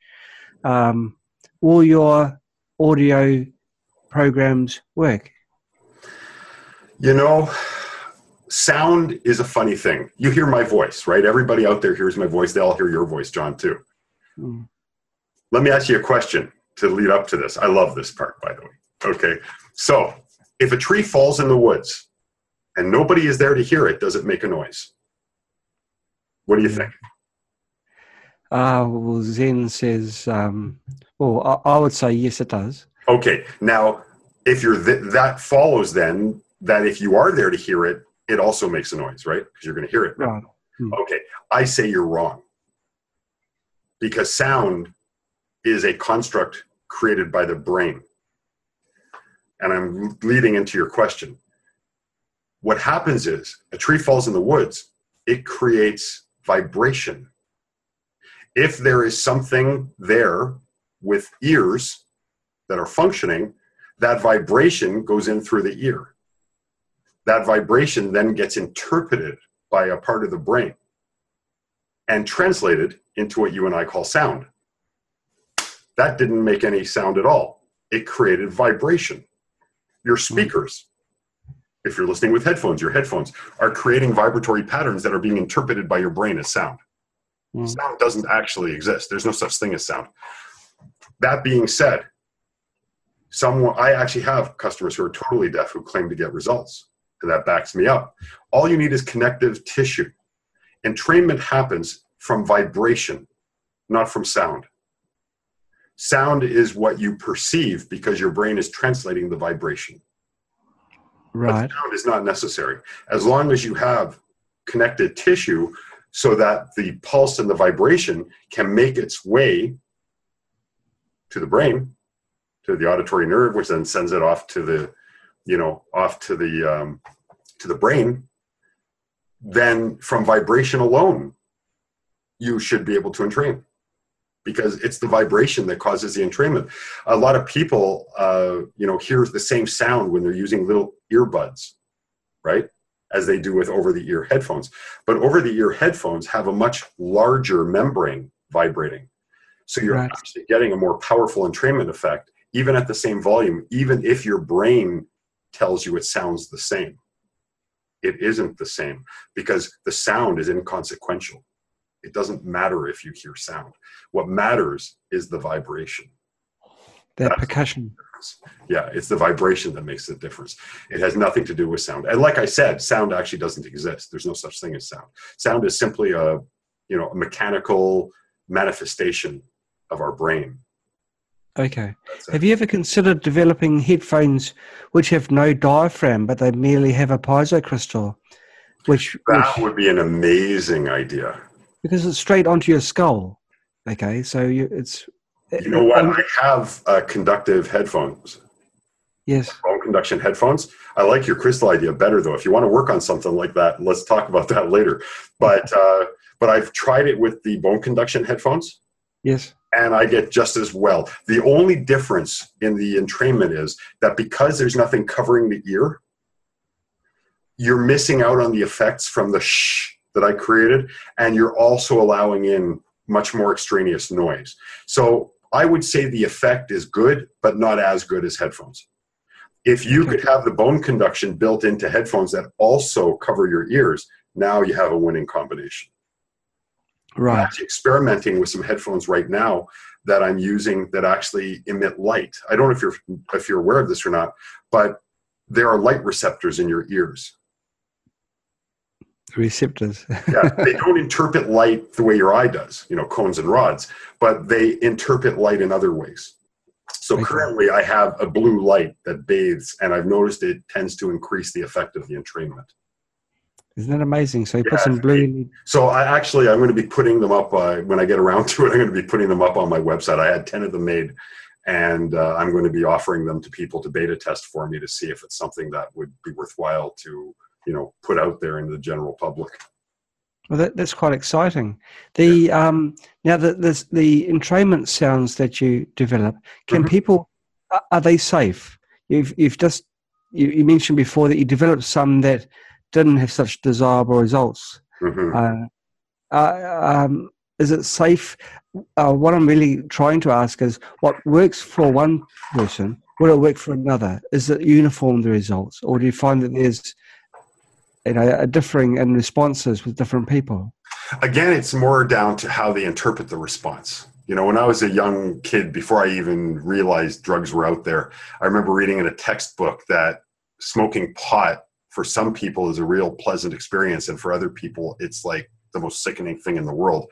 um, will your audio programs work? You know, sound is a funny thing. You hear my voice, right? Everybody out there hears my voice. They all hear your voice, John, too. Mm. Let me ask you a question to lead up to this. I love this part, by the way. Okay. So, if a tree falls in the woods and nobody is there to hear it, does it make a noise? What do you think? Uh, well, Zen says, um, well, I, I would say yes, it does. Okay. Now, if you're th- that follows then that if you are there to hear it, it also makes a noise, right? Because you're going to hear it. Right. Okay, I say you're wrong. Because sound is a construct created by the brain. And I'm leading into your question. What happens is a tree falls in the woods, it creates vibration. If there is something there with ears that are functioning, that vibration goes in through the ear. That vibration then gets interpreted by a part of the brain and translated into what you and I call sound. That didn't make any sound at all. It created vibration. Your hmm. speakers, if you're listening with headphones, your headphones are creating vibratory patterns that are being interpreted by your brain as sound. Mm. Sound doesn't actually exist. There's no such thing as sound. That being said, someone I actually have customers who are totally deaf who claim to get results, and that backs me up. All you need is connective tissue. Entrainment happens from vibration, not from sound. Sound is what you perceive because your brain is translating the vibration. Right. Sound is not necessary. As long as you have connected tissue so that the pulse and the vibration can make its way to the brain, to the auditory nerve, which then sends it off to the, you know, off to the um, to the brain. Then from vibration alone, you should be able to entrain because it's the vibration that causes the entrainment. A lot of people, uh, you know, hear the same sound when they're using little earbuds, right? As they do with over the ear headphones. But over the ear headphones have a much larger membrane vibrating. So you're Right. actually getting a more powerful entrainment effect, even at the same volume, even if your brain tells you it sounds the same. It isn't the same because the sound is inconsequential. It doesn't matter if you hear sound. What matters is the vibration. That That's- percussion. Yeah, it's the vibration that makes the difference. It has nothing to do with sound. And like I said, sound actually doesn't exist. There's no such thing as sound. Sound is simply a, you know, a mechanical manifestation of our brain. Okay. Have you ever considered developing headphones which have no diaphragm, but they merely have a piezo crystal, which, That which would be an amazing idea. Because it's straight onto your skull. Okay, so you, it's You know what? um, I have uh, conductive headphones, yes, bone conduction headphones. I like your crystal idea better, though. If you want to work on something like that, let's talk about that later. But uh, but I've tried it with the bone conduction headphones. yes, and I get just as well. The only difference in the entrainment is that because there's nothing covering the ear, you're missing out on the effects from the shh that I created, and you're also allowing in much more extraneous noise. So I would say the effect is good, but not as good as headphones. If you could have the bone conduction built into headphones that also cover your ears, now you have a winning combination. I'm right, experimenting with some headphones right now that I'm using that actually emit light. I don't know if you're if you're aware of this or not, but there are light receptors in your ears. Receptors. yeah, they don't interpret light the way your eye does, you know, cones and rods, but they interpret light in other ways. So okay. currently, I have a blue light that bathes, and I've noticed it tends to increase the effect of the entrainment. Isn't that amazing? So you yeah, put some blue. So I actually, I'm going to be putting them up uh, when I get around *laughs* to it. I'm going to be putting them up on my website. I had ten of them made, and uh, I'm going to be offering them to people to beta test for me to see if it's something that would be worthwhile to you know put out there into the general public. Well, that, that's quite exciting. The yeah. um, now the, the the entrainment sounds that you develop. Can mm-hmm. people are they safe? You've you've just you, you, mentioned before that you developed some that didn't have such desirable results. Mm-hmm. Uh, uh, um, is it safe? Uh, what I'm really trying to ask is what works for one person, will it work for another? Is it uniform the results, or do you find that there's you know, differing in responses with different people? Again, it's more down to how they interpret the response. You know, when I was a young kid, before I even realized drugs were out there, I remember reading in a textbook that smoking pot for some people is a real pleasant experience, and for other people, it's like the most sickening thing in the world.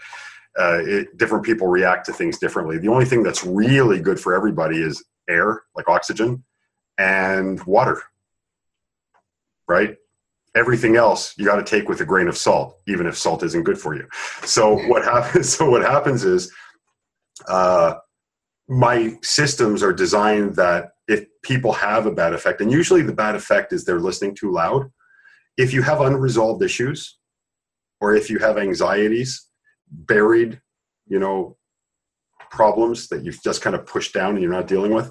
Uh, it, different people react to things differently. The only thing that's really good for everybody is air, like oxygen, and water. Right? Everything else you got to take with a grain of salt, even if salt isn't good for you. So what happens? *laughs* So what happens is, uh, my systems are designed that if people have a bad effect, and usually the bad effect is they're listening too loud. If you have unresolved issues, or if you have anxieties, buried, you know, problems that you've just kind of pushed down and you're not dealing with,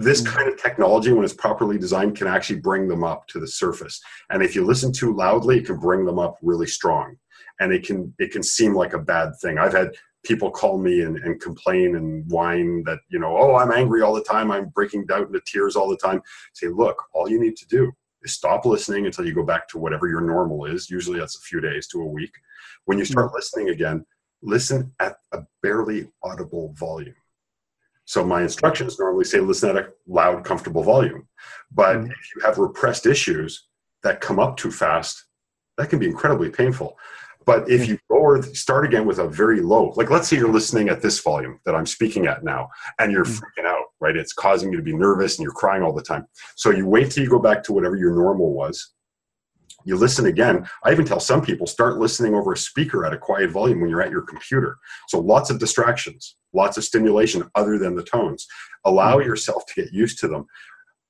this mm-hmm. kind of technology, when it's properly designed, can actually bring them up to the surface. And if you listen too loudly, it can bring them up really strong. And it can it can seem like a bad thing. I've had people call me and, and complain and whine that you know oh i'm angry all the time i'm breaking down into tears all the time say look all you need to do is stop listening until you go back to whatever your normal is usually that's a few days to a week when you start mm-hmm. listening again listen at a barely audible volume so my instructions normally say listen at a loud comfortable volume but mm-hmm. if you have repressed issues that come up too fast that can be incredibly painful but if you lower, start again with a very low, like let's say you're listening at this volume that I'm speaking at now, and you're mm-hmm. freaking out, right? It's causing you to be nervous and you're crying all the time. So you wait till you go back to whatever your normal was. You listen again. I even tell some people start listening over a speaker at a quiet volume when you're at your computer. So lots of distractions, lots of stimulation other than the tones. Allow mm-hmm. yourself to get used to them.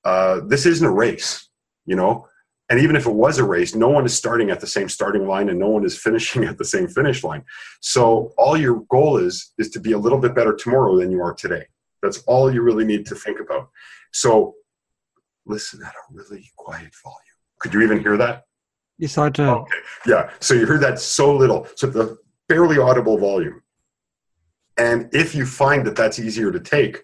Uh, this isn't a race, you know and even if it was a race, no one is starting at the same starting line and no one is *laughs* finishing at the same finish line. So all your goal is is to be a little bit better tomorrow than you are today. That's all you really need to think about. So listen at a really quiet volume. Could you even hear that? Yes, I do. Okay. Yeah. So you heard that so little. So the barely audible volume. And if you find that that's easier to take,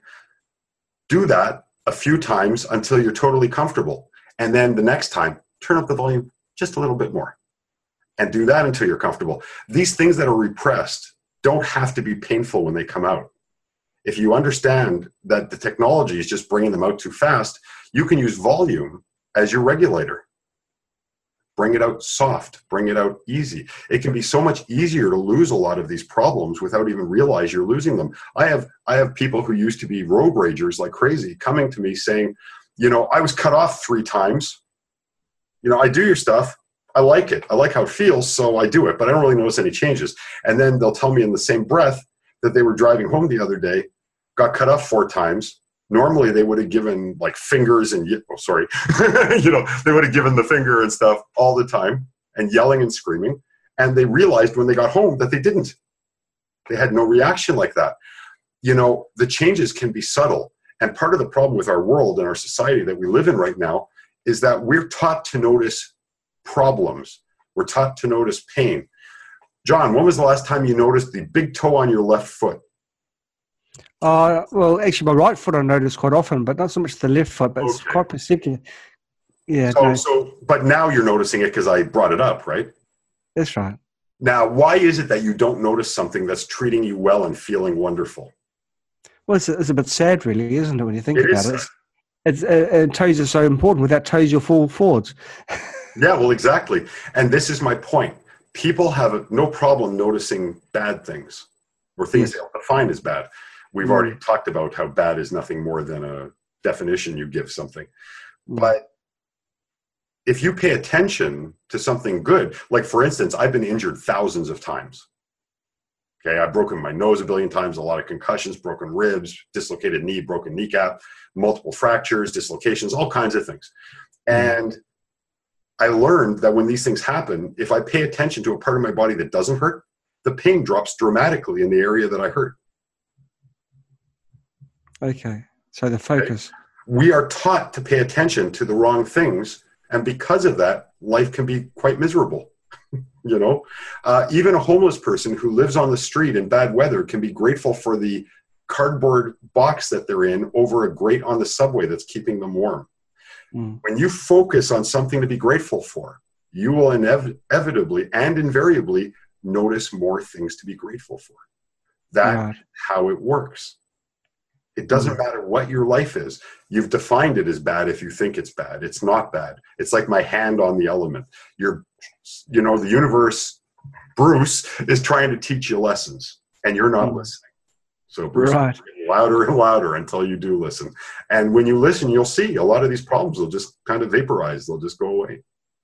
do that a few times until you're totally comfortable. And then the next time, turn up the volume just a little bit more and do that until you're comfortable. These things that are repressed don't have to be painful when they come out. If you understand that the technology is just bringing them out too fast, you can use volume as your regulator. Bring it out soft, bring it out easy. It can be so much easier to lose a lot of these problems without even realize you're losing them. I have I have people who used to be road ragers like crazy coming to me saying, you know, I was cut off three times you know, I do your stuff. I like it. I like how it feels, so I do it, but I don't really notice any changes. And then they'll tell me in the same breath that they were driving home the other day, got cut off four times. Normally, they would have given like fingers and, oh, sorry, *laughs* you know, they would have given the finger and stuff all the time and yelling and screaming. And they realized when they got home that they didn't. They had no reaction like that. You know, the changes can be subtle. And part of the problem with our world and our society that we live in right now is that we're taught to notice problems. We're taught to notice pain. John, when was the last time you noticed the big toe on your left foot? Uh, well, actually, my right foot I notice quite often, but not so much the left foot, but okay. it's quite perceptive. Yeah. So, no. so, but now you're noticing it because I brought it up, right? That's right. Now, why is it that you don't notice something that's treating you well and feeling wonderful? Well, it's a, it's a bit sad, really, isn't it, when you think it about it? It's, uh, uh, toes are so important. Without toes, you'll fall forwards. *laughs* yeah, well, exactly. And this is my point. people have no problem noticing bad things or things yes. they define as bad. We've mm. already talked about how bad is nothing more than a definition you give something. Mm. But if you pay attention to something good, like for instance, I've been injured thousands of times. Okay, I've broken my nose a billion times, a lot of concussions, broken ribs, dislocated knee, broken kneecap, multiple fractures, dislocations, all kinds of things. Mm. And I learned that when these things happen, if I pay attention to a part of my body that doesn't hurt, the pain drops dramatically in the area that I hurt. Okay, so the focus. We are taught to pay attention to the wrong things, and because of that, life can be quite miserable. *laughs* you know, uh, even a homeless person who lives on the street in bad weather can be grateful for the cardboard box that they're in over a grate on the subway that's keeping them warm. Mm. When you focus on something to be grateful for, you will inevitably and invariably notice more things to be grateful for. That's how it works. It doesn't mm. matter what your life is. You've defined it as bad if you think it's bad. It's not bad. It's like my hand on the element. You're, you know, the universe, Bruce, is trying to teach you lessons, and you're not mm. listening. So Bruce, right. louder and louder until you do listen. And when you listen, you'll see a lot of these problems will just kind of vaporize. They'll just go away.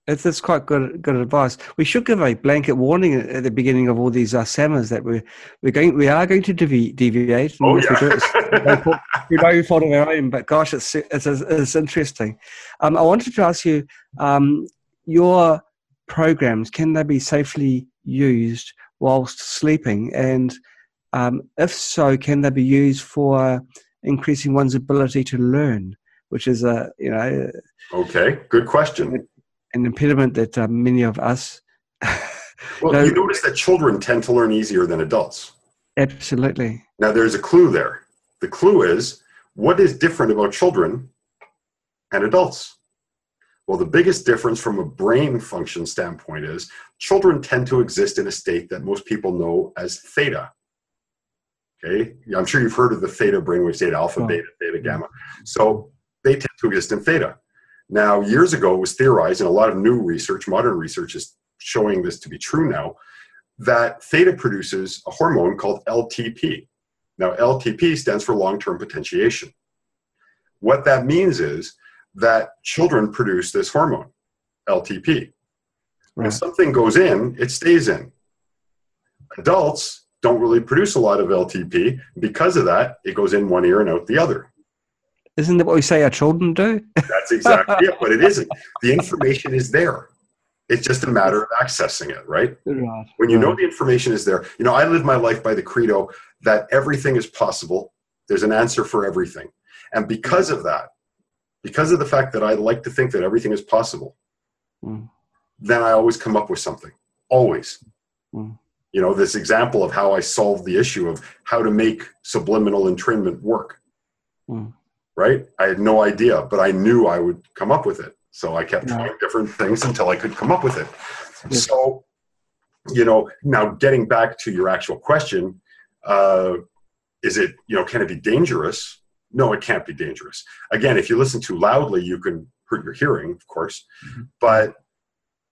It's, it's quite good good advice. We should give a blanket warning at the beginning of all these uh, seminars that we're we're going we are going to devi- deviate. Oh yeah. we no fault of our own, but gosh, it's it's, it's interesting. Um, I wanted to ask you, um, your programs can they be safely used whilst sleeping, and um, if so, can they be used for increasing one's ability to learn, which is a you know. Okay, good question. An impediment that uh, many of us. well, *laughs* know, you notice that children tend to learn easier than adults. Absolutely. Now, there's a clue there. The clue is what is different about children and adults? Well, the biggest difference from a brain function standpoint is children tend to exist in a state that most people know as theta. Okay, I'm sure you've heard of the theta brainwave state, alpha, oh. beta, theta, gamma. So they tend to exist in theta. Now, years ago, it was theorized, and a lot of new research, modern research, is showing this to be true now, that theta produces a hormone called LTP. Now, LTP stands for long term potentiation. What that means is that children produce this hormone, LTP. Right. When something goes in, it stays in. Adults don't really produce a lot of LTP. Because of that, it goes in one ear and out the other. Isn't that what we say our children do? That's exactly it, but it isn't. The information is there. It's just a matter of accessing it, right? right. When you know the information is there, you know, I live my life by the credo that everything is possible. There's an answer for everything. And because of that, because of the fact that I like to think that everything is possible, mm. then I always come up with something. Always. Mm you know this example of how i solved the issue of how to make subliminal entrainment work mm. Right i had no idea but i knew i would come up with it so i kept yeah. trying different things until i could come up with it yeah. so you know now getting back to your actual question uh, is it you know can it be dangerous no it can't be dangerous again if you listen too loudly you can hurt your hearing of course mm-hmm. but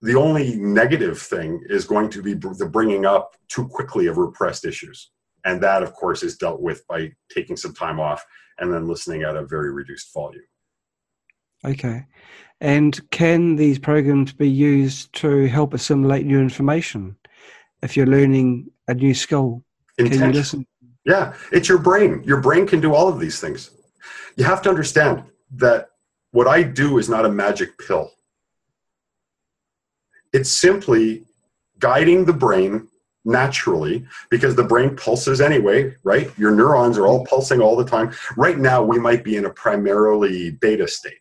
the only negative thing is going to be the bringing up too quickly of repressed issues. And that, of course, is dealt with by taking some time off and then listening at a very reduced volume. Okay. And can these programs be used to help assimilate new information? If you're learning a new skill, Intention. can you listen? Yeah, it's your brain. Your brain can do all of these things. You have to understand that what I do is not a magic pill. It's simply guiding the brain naturally because the brain pulses anyway, right? Your neurons are all pulsing all the time. Right now, we might be in a primarily beta state.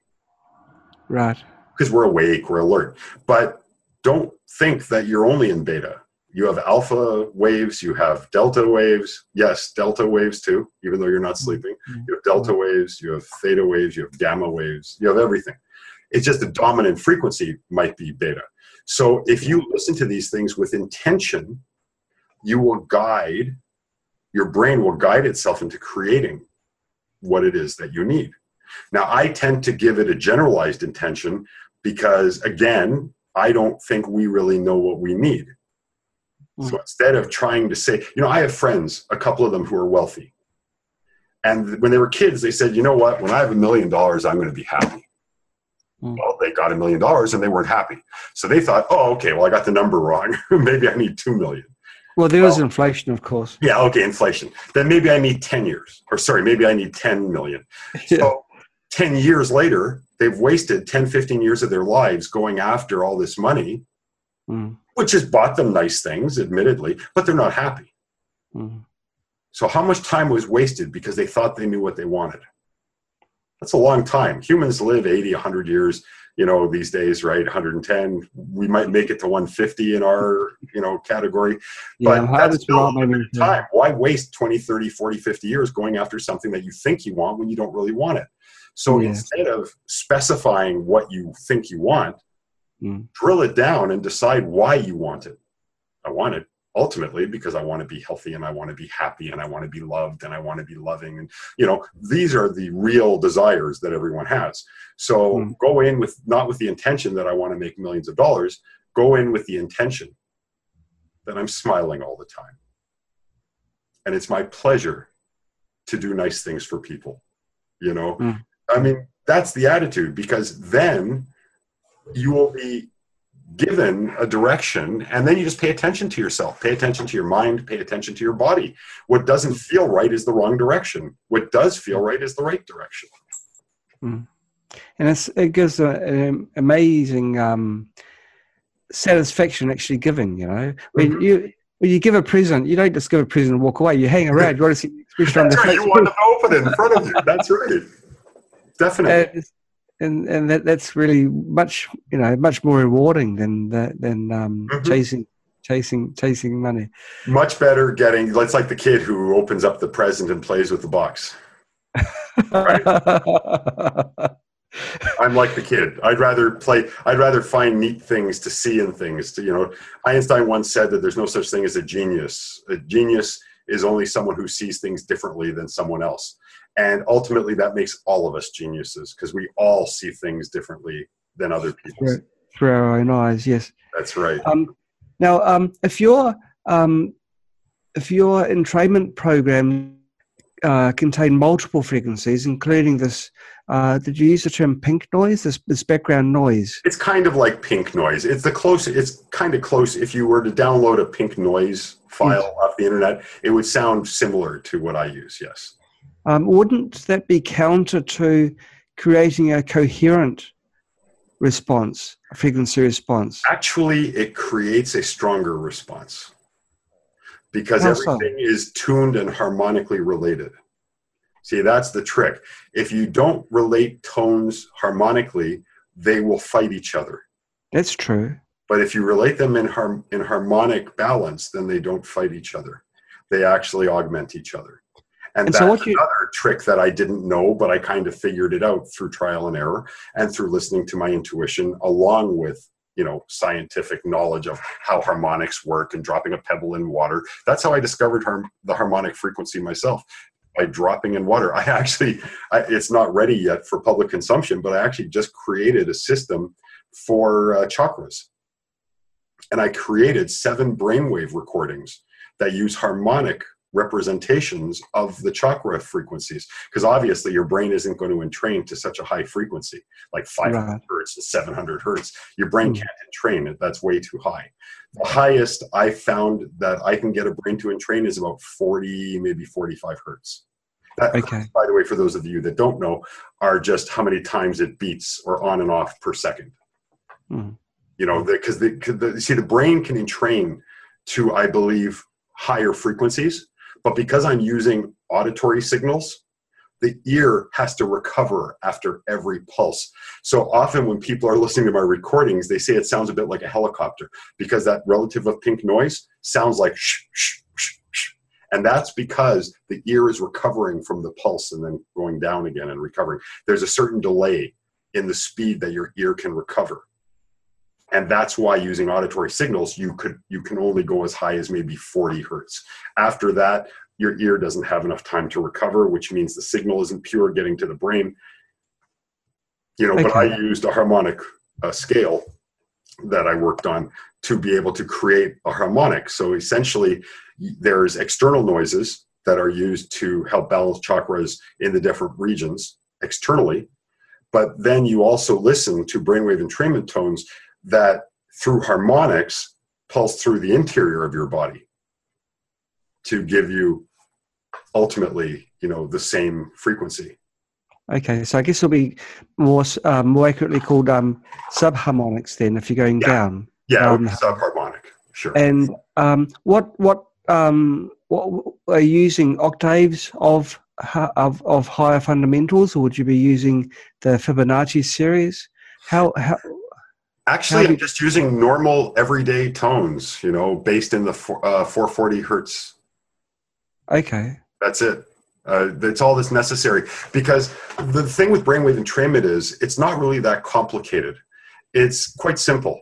Right. Because we're awake, we're alert. But don't think that you're only in beta. You have alpha waves, you have delta waves. Yes, delta waves too, even though you're not mm-hmm. sleeping. You have delta waves, you have theta waves, you have gamma waves, you have everything. It's just the dominant frequency might be beta. So if you listen to these things with intention, you will guide, your brain will guide itself into creating what it is that you need. Now, I tend to give it a generalized intention because, again, I don't think we really know what we need. So instead of trying to say, you know, I have friends, a couple of them who are wealthy. And when they were kids, they said, you know what, when I have a million dollars, I'm going to be happy. Mm. Well, they got a million dollars and they weren't happy. So they thought, oh, okay, well, I got the number wrong. *laughs* maybe I need two million. Well, there well, is inflation, of course. Yeah, okay, inflation. Then maybe I need 10 years, or sorry, maybe I need 10 million. Yeah. *laughs* So 10 years later, they've wasted 10, 15 years of their lives going after all this money, mm. which has bought them nice things, admittedly, but they're not happy. Mm. So, how much time was wasted because they thought they knew what they wanted? That's a long time. Humans live 80, 100 years, you know, these days, right? 110. We might make it to 150 in our, you know, category. But yeah, that's still a time. Why waste 20, 30, 40, 50 years going after something that you think you want when you don't really want it? So yeah. instead of specifying what you think you want, mm. drill it down and decide why you want it. I want it ultimately because I want to be healthy and I want to be happy and I want to be loved and I want to be loving. And, you know, these are the real desires that everyone has. So mm. go in with not with the intention that I want to make millions of dollars, go in with the intention that I'm smiling all the time. And it's my pleasure to do nice things for people. You know, mm. I mean, that's the attitude because then you will be given a direction and then you just pay attention to yourself pay attention to your mind pay attention to your body. What doesn't feel right is the wrong direction. What does feel right is the right direction. Mm. and it gives an amazing um, satisfaction actually giving you know? When mm-hmm. you when you give a present you don't just give a present and walk away. You hang around. You want to see the expression on the right. face. You want to open it in front of you. That's right. *laughs* Definitely and and that, that's really much you know much more rewarding than than um, mm-hmm. chasing chasing chasing money. Much better getting. It's like the kid who opens up the present and plays with the box. Right? *laughs* I'm like the kid. I'd rather play. I'd rather find neat things to see in things. To you know, Einstein once said that there's no such thing as a genius. A genius is only someone who sees things differently than someone else. And ultimately, that makes all of us geniuses because we all see things differently than other people. Through, through our own eyes, yes. That's right. Um, now, um, if your um, if your entrainment program uh, contain multiple frequencies, including this. Uh, did you use the term pink noise? This, this background noise. It's kind of like pink noise. It's the close. It's kind of close. If you were to download a pink noise file yes. off the internet, it would sound similar to what I use. Yes. Um, wouldn't that be counter to creating a coherent response, a frequency response? Actually, it creates a stronger response because How everything so? is tuned and harmonically related. See, that's the trick. If you don't relate tones harmonically, they will fight each other. That's true. But if you relate them in, har- in harmonic balance, then they don't fight each other. They actually augment each other. And, and that's so you, another trick that I didn't know, but I kind of figured it out through trial and error and through listening to my intuition, along with you know scientific knowledge of how harmonics work and dropping a pebble in water. That's how I discovered harm, the harmonic frequency myself by dropping in water. I actually, I, it's not ready yet for public consumption, but I actually just created a system for uh, chakras, and I created seven brainwave recordings that use harmonic representations of the chakra frequencies because obviously your brain isn't going to entrain to such a high frequency like 500 right. hertz to 700 hertz your brain mm. can't entrain it that's way too high the highest i found that i can get a brain to entrain is about 40 maybe 45 hertz that, okay. by the way for those of you that don't know are just how many times it beats or on and off per second mm. you know because the, the, see the brain can entrain to i believe higher frequencies but because I'm using auditory signals, the ear has to recover after every pulse. So often when people are listening to my recordings, they say it sounds a bit like a helicopter because that relative of pink noise sounds like shh, shh, shh, shh. And that's because the ear is recovering from the pulse and then going down again and recovering. There's a certain delay in the speed that your ear can recover and that's why using auditory signals you could you can only go as high as maybe 40 hertz after that your ear doesn't have enough time to recover which means the signal isn't pure getting to the brain you know okay. but i used a harmonic uh, scale that I worked on to be able to create a harmonic. So essentially, there's external noises that are used to help balance chakras in the different regions externally. But then you also listen to brainwave entrainment tones that through harmonics pulse through the interior of your body to give you ultimately, you know, the same frequency. Okay, so I guess it'll be more uh, more accurately called um, subharmonics then, if you're going yeah. down. Yeah, um, subharmonic, sure. And um, what what um, what are you using octaves of of of higher fundamentals, or would you be using the Fibonacci series? How how? Actually, I'm just using normal everyday tones, you know, based in the four, uh, 440 hertz. Okay. That's it. Uh, that's all that's necessary because the thing with brainwave entrainment is it's not really that complicated. It's quite simple.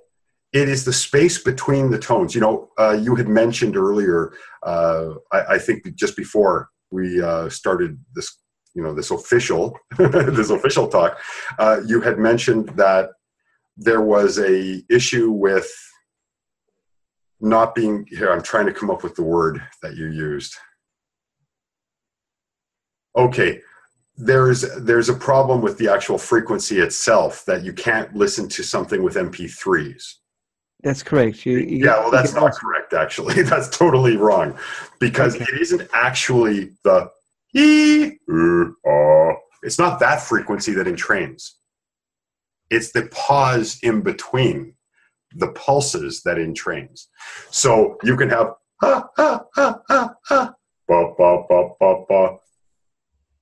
It is the space between the tones. You know, uh, you had mentioned earlier. Uh, I, I, think just before we uh, started this, you know, this official *laughs* this official talk, uh, you had mentioned that there was a issue with not being here. I'm trying to come up with the word that you used. Okay there's there's a problem with the actual frequency itself that you can't listen to something with mp3s that's correct. You, you yeah well that's not correct actually. *laughs* That's totally wrong. Because okay. it isn't actually the it's not that frequency that entrains it's the pause in between the pulses that entrains so you can have ha ha ha ha ha ba ba ba ba ba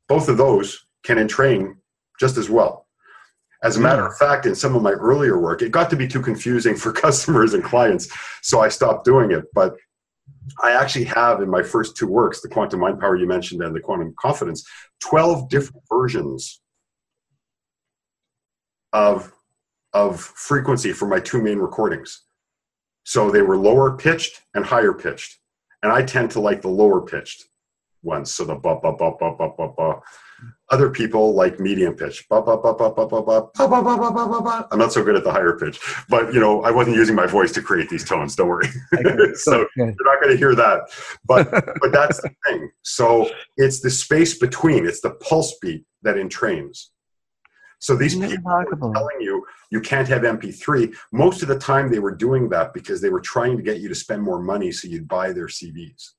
both of those can entrain just as well. As a matter of hmm. fact, in some of my earlier work, it got to be too confusing *laughs* for customers and clients, so I stopped doing it. But I actually have in my first two works, the quantum mind power you mentioned and the quantum confidence, 12 different versions of, of frequency for my two main recordings. So they were lower pitched and higher pitched. And I tend to like the lower pitched ones. So the ba ba ba ba ba ba ba. Other people like medium pitch. Ba ba ba ba ba ba ba ba ba ba ba ba ba. I'm not so good at the higher pitch, but you know I wasn't using my voice to create these tones. Don't worry. Okay. so okay. you're not going to hear that. But but that's the thing. So it's the space between. It's the pulse beat that entrains. So these people are telling you you can't have MP3. Most of the time, they were doing that because they were trying to get you to spend more money so you'd buy their CDs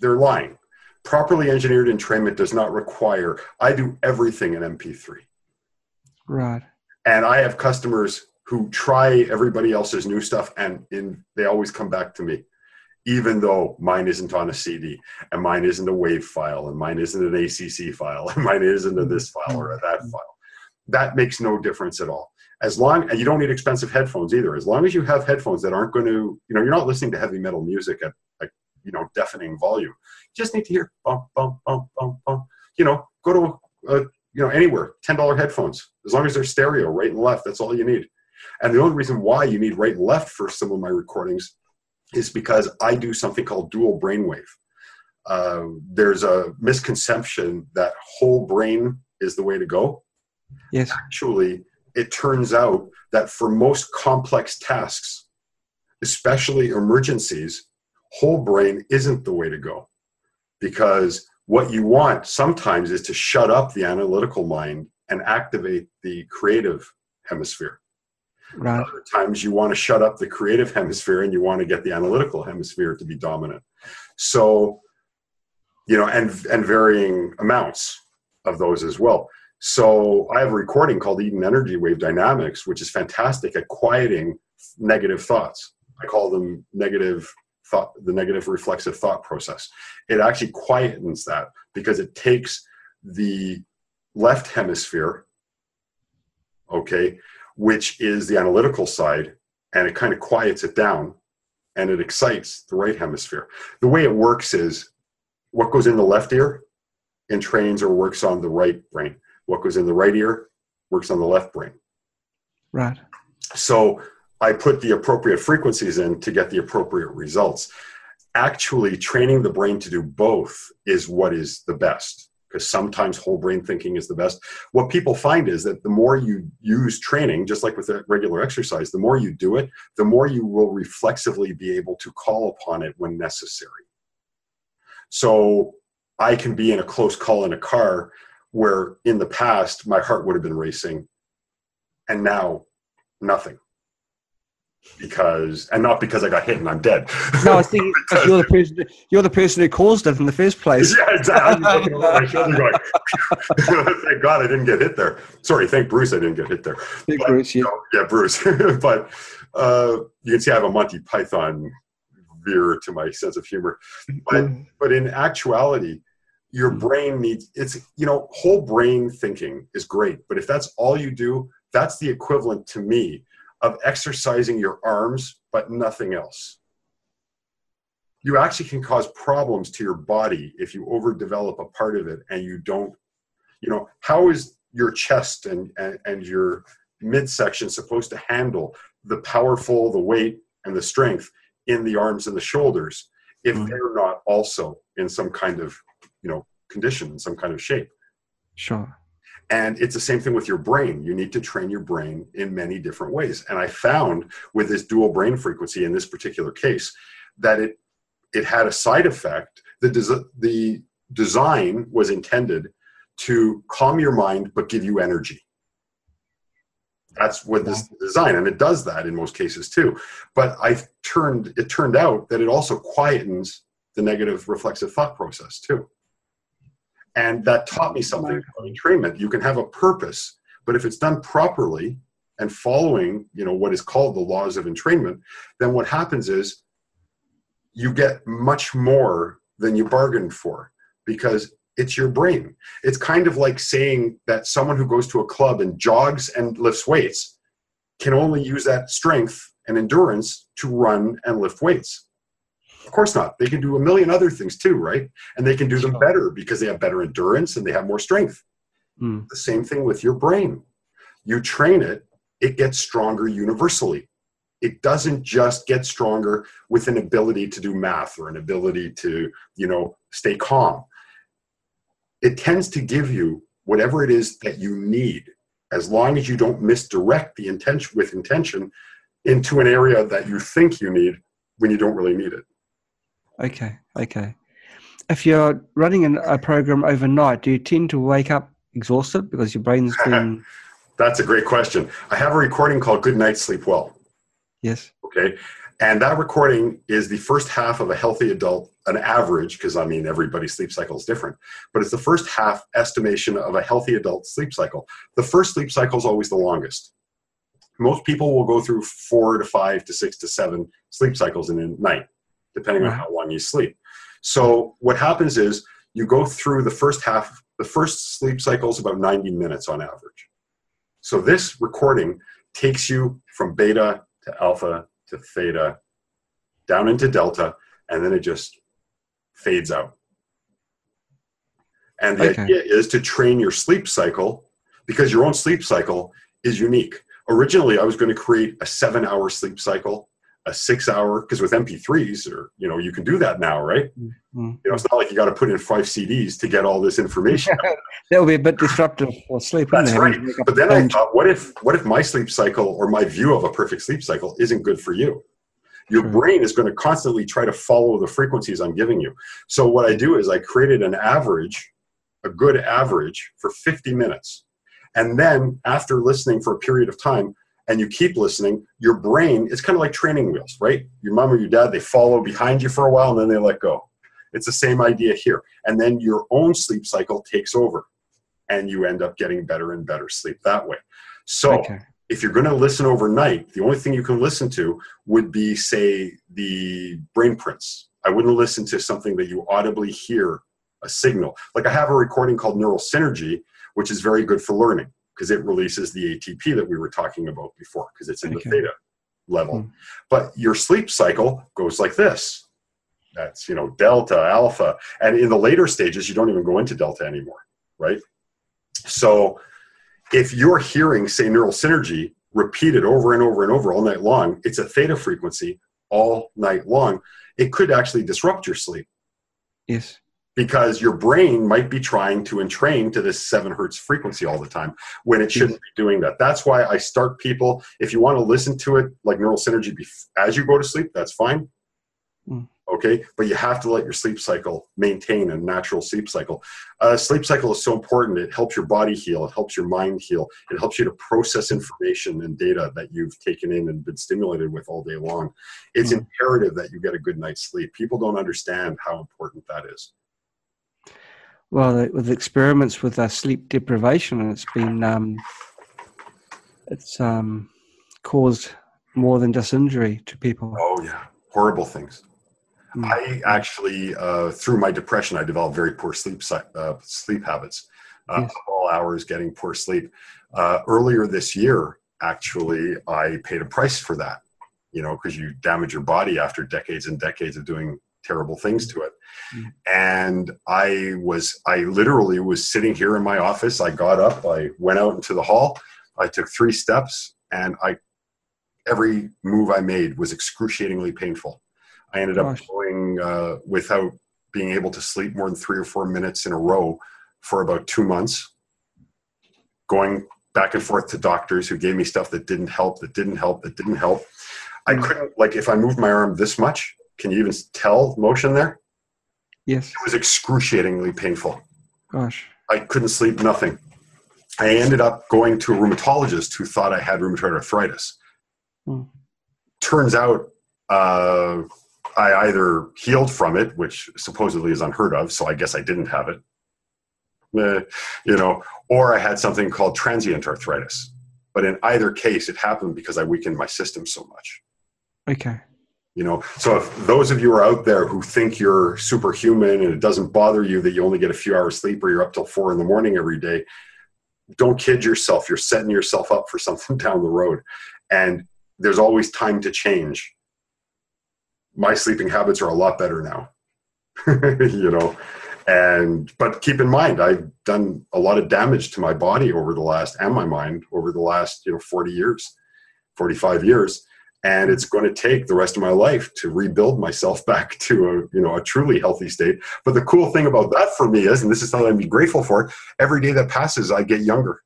they're lying. Properly engineered entrainment does not require, I do everything in MP3. Right. And I have customers who try everybody else's new stuff and in, they always come back to me, even though mine isn't on a CD and mine isn't a WAV file and mine isn't an ACC file and *laughs* mine isn't a this file or a that mm-hmm. file. That makes no difference at all. As long and you don't need expensive headphones either. As long as you have headphones that aren't going to, you know, you're not listening to heavy metal music at like you know deafening volume. You just need to hear bump bump bump bump bump. You know, go to uh, you know anywhere. Ten dollar headphones as long as they're stereo, right and left. That's all you need. And the only reason why you need right and left for some of my recordings is because I do something called dual brainwave. Uh, there's a misconception that whole brain is the way to go. Yes. Actually, it turns out that for most complex tasks, especially emergencies, whole brain isn't the way to go because what you want sometimes is to shut up the analytical mind and activate the creative hemisphere. Right. Other times you want to shut up the creative *laughs* hemisphere and you want to get the analytical hemisphere to be dominant. So, you know, and and varying amounts of those as well. So I have a recording called Eden Energy Wave Dynamics, which is fantastic at quieting negative thoughts. I call them negative thought, the negative reflexive thought process. It actually quietens that because it takes the left hemisphere, okay, which is the analytical side, and it kind of quiets it down and it excites the right hemisphere. The way it works is what goes in the left ear entrains or works on the right brain. What goes in the right ear works on the left brain. Right. So I put the appropriate frequencies in to get the appropriate results. Actually, training the brain to do both is what is the best. Because sometimes whole brain thinking is the best. What people find is that the more you use training, just like with regular exercise, the more you do it, the more you will reflexively be able to call upon it when necessary. So I can be in a close call in a car where in the past my heart would have been racing and now nothing because and not because I got hit and I'm dead. No, I *laughs* think you're the person you're the person who caused it in the first place. Yeah, exactly. *laughs* Thank God I didn't get hit there. Sorry, thank Bruce I didn't get hit there. Thank but, Bruce, yeah. yeah, Bruce. *laughs* but uh, you can see I have a Monty Python veer to my sense of humor. But mm. but in actuality, your mm. brain needs it's you know whole brain thinking is great, but if that's all you do, that's the equivalent to me of exercising your arms, but nothing else. You actually can cause problems to your body if you overdevelop a part of it and you don't, you know, how is your chest and, and, and your midsection supposed to handle the powerful, the weight, and the strength in the arms and the shoulders if mm-hmm. they're not also in some kind of, you know, condition, in some kind of shape? Sure. And it's the same thing with your brain. You need to train your brain in many different ways. And I found with this dual brain frequency in this particular case that it it had a side effect. The, des- the design was intended to calm your mind but give you energy. That's what this design, and it does that in most cases too. But I turned it turned out that it also quietens the negative reflexive thought process too. And that taught me something about entrainment. You can have a purpose, but if it's done properly and following, you know, what is called the laws of entrainment, then what happens is you get much more than you bargained for because it's your brain. It's kind of like saying that someone who goes to a club and jogs and lifts weights can only use that strength and endurance to run and lift weights. Of course not. They can do a million other things too, right? And they can do them better because they have better endurance and they have more strength. Mm. The same thing with your brain. You train it, it gets stronger universally. It doesn't just get stronger with an ability to do math or an ability to, you know, stay calm. It tends to give you whatever it is that you need as long as you don't misdirect the intention with intention into an area that you think you need when you don't really need it. Okay, okay. If you're running an, a program overnight, do you tend to wake up exhausted because your brain's *laughs* been? That's a great question. I have a recording called "Good Night, Sleep Well." Yes. Okay, and that recording is the first half of a healthy adult, an average, because I mean everybody's sleep cycle is different, but it's the first half estimation of a healthy adult sleep cycle. The first sleep cycle is always the longest. Most people will go through four to five to six to seven sleep cycles in a night depending on how long you sleep. So what happens is you go through the first half, the first sleep cycle is about 90 minutes on average. So this recording takes you from beta to alpha to theta down into delta, and then it just fades out. And the okay. idea is to train your sleep cycle because your own sleep cycle is unique. Originally, I was going to create a seven hour sleep cycle a six hour because with mp3s or you know you can do that now right? Mm-hmm. you know it's not like you got to put in five cds to get all this information. *laughs* That would be a bit disruptive for sleep that's right. But then i thought what if what if my sleep cycle or my view of a perfect sleep cycle isn't good for you? Your True. brain is going to constantly try to follow the frequencies i'm giving you. So what i do is i created an average a good average for 50 minutes. And then after listening for a period of time and you keep listening, your brain, it's kind of like training wheels, right? Your mom or your dad, they follow behind you for a while and then they let go. It's the same idea here. And then your own sleep cycle takes over and you end up getting better and better sleep that way. So okay. if you're going to listen overnight, the only thing you can listen to would be, say, the brain prints. I wouldn't listen to something that you audibly hear a signal. Like I have a recording called Neural Synergy, which is very good for learning because it releases the ATP that we were talking about before because it's in okay. the theta level. Hmm. But your sleep cycle goes like this. That's, you know, delta, alpha. And in the later stages, you don't even go into delta anymore, right? So if you're hearing, say, neural synergy repeated over and over and over all night long, it's a theta frequency all night long. It could actually disrupt your sleep. Yes because your brain might be trying to entrain to this seven hertz frequency all the time when it shouldn't be doing that. That's why I start people. If you want to listen to it like neural synergy as you go to sleep, that's fine. Mm. Okay, but you have to let your sleep cycle maintain a natural sleep cycle. Uh, sleep cycle is so important. It helps your body heal. It helps your mind heal. It helps you to process information and data that you've taken in and been stimulated with all day long. It's mm. imperative that you get a good night's sleep. People don't understand how important that is. Well, with experiments with uh, sleep deprivation, and it's been um, it's um, caused more than just injury to people. Oh yeah, horrible things. Mm. I actually, uh, through my depression, I developed very poor sleep uh, sleep habits. Uh, yes. All hours, getting poor sleep. Uh, earlier this year, actually, I paid a price for that. You know, because you damage your body after decades and decades of doing terrible things to it. Mm. And I was, I literally was sitting here in my office. I got up, I went out into the hall, I took three steps, and I, every move I made was excruciatingly painful. I ended up going uh, without being able to sleep more than three or four minutes in a row for about two months, going back and forth to doctors who gave me stuff that didn't help, that didn't help, that didn't help. I mm. couldn't, like, if I moved my arm this much, can you even tell motion there? Yes. It was excruciatingly painful. Gosh. I couldn't sleep, nothing. I ended up going to a rheumatologist who thought I had rheumatoid arthritis. Hmm. Turns out uh, I either healed from it, which supposedly is unheard of, so I guess I didn't have it, uh, you know, or I had something called transient arthritis. But in either case, it happened because I weakened my system so much. Okay you know? So if those of you are out there who think you're superhuman and it doesn't bother you that you only get a few hours sleep or you're up till four in the morning every day don't kid yourself. You're setting yourself up for *laughs* something down the road. And there's always time to change. My sleeping habits are a lot better now *laughs* you know? And but keep in mind i've done a lot of damage to my body over the last and my mind over the last you know 40 years 45 years and it's going to take the rest of my life to rebuild myself *laughs* back to a you know a truly healthy state but the cool thing about that for me is and this is something i'm grateful for every day that passes i get younger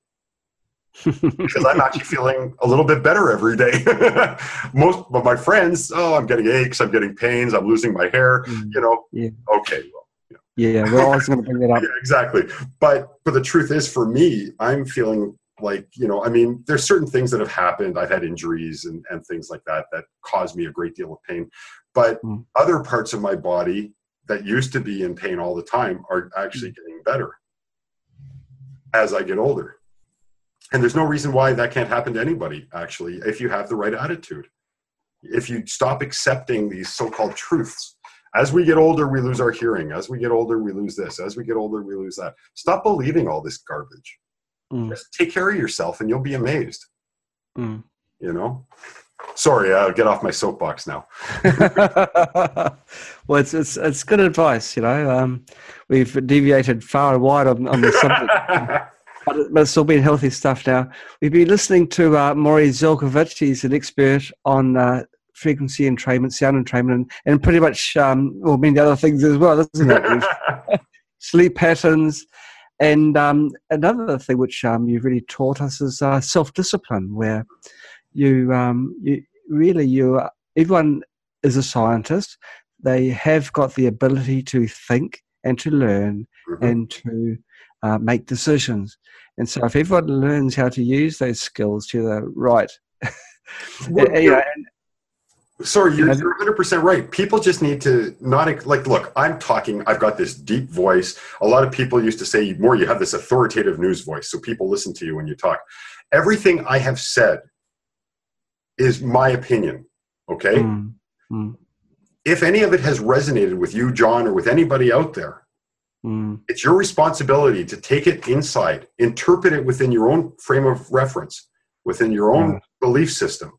*laughs* because i'm actually feeling a little bit better every day *laughs* most of my friends oh i'm getting aches i'm getting pains i'm losing my hair mm. you know yeah. okay well yeah, we're always going to bring it up. yeah, exactly. But but the truth is, for me, I'm feeling like you know i mean there's certain things that have happened. I've had injuries and, and things like that that cause me a great deal of pain. But mm. other parts of my body that used to be in pain all the time are actually mm. getting better as i get older. And there's no reason why that can't happen to anybody actually if you have the right attitude. If you stop accepting these so-called truths. As we get older we lose our hearing. As we get older we lose this. As we get older we lose that. Stop believing all this garbage Mm. Just take care of yourself and you'll be amazed. Mm. You know? Sorry, I'll get off my soapbox now. *laughs* well, it's, it's it's good advice. You know, um, we've deviated far and wide on, on the subject, *laughs* but, it's all been healthy stuff now. We've been listening to uh, Morry Zelcovitch. He's an expert on uh, frequency entrainment, sound entrainment, and, and pretty much um, well, many other things as well, isn't it? *laughs* Sleep patterns, and um, another thing which um, you've really taught us is uh, self-discipline, where you, um, you really you everyone is a scientist. They have got the ability to think and to learn mm-hmm. and to uh, make decisions. And so, if everyone learns how to use those skills to the right, *laughs* well, you know, and, Sorry, you're, you're 100% right. People just need to not like, look, I'm talking, I've got this deep voice. A lot of people used to say, Morry, you have this authoritative news voice, so people listen to you when you talk. Everything I have said is my opinion, okay? Mm, mm. If any of it has resonated with you, John, or with anybody out there, mm. it's your responsibility to take it inside, interpret it within your own frame of reference, within your own belief system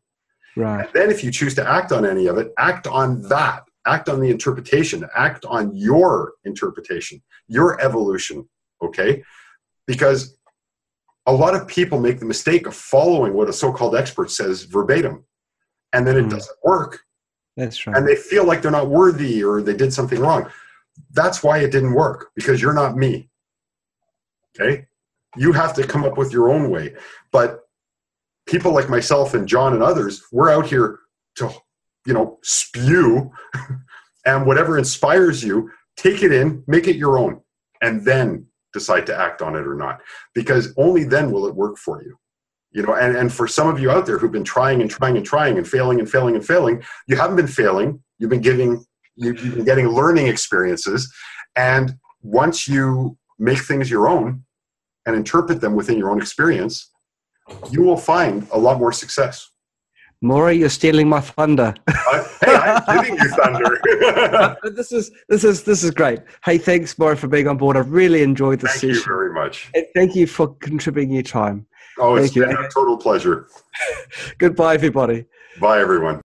Right. And then if you choose to act on any of it, act on that. Act on the interpretation. Act on your interpretation, your evolution. Okay? Because a lot of people make the mistake of following what a so-called expert says verbatim. And then it mm. doesn't work. That's right. And they feel like they're not worthy or they did something wrong. That's why it didn't work because you're not me. Okay? You have to come up with your own way. But people like myself and John and others, we're out here to, you know, spew *laughs* and whatever inspires you, take it in, make it your own, and then decide to act on it or not. Because only then will it work for you. You know, and, and for some of you out there who've been trying and trying and trying and failing and failing and failing, you haven't been failing. You've been giving, you've been getting learning experiences. And once you make things your own and interpret them within your own experience, you will find a lot more success. Morry, you're stealing my thunder. *laughs* hey, I'm giving you thunder. *laughs* this is this is this is great. Hey, thanks, Morry, for being on board. I really enjoyed the thank session. Thank you very much. And thank you for contributing your time. Oh, thank it's you. been a total pleasure. *laughs* Goodbye, everybody. Bye, everyone.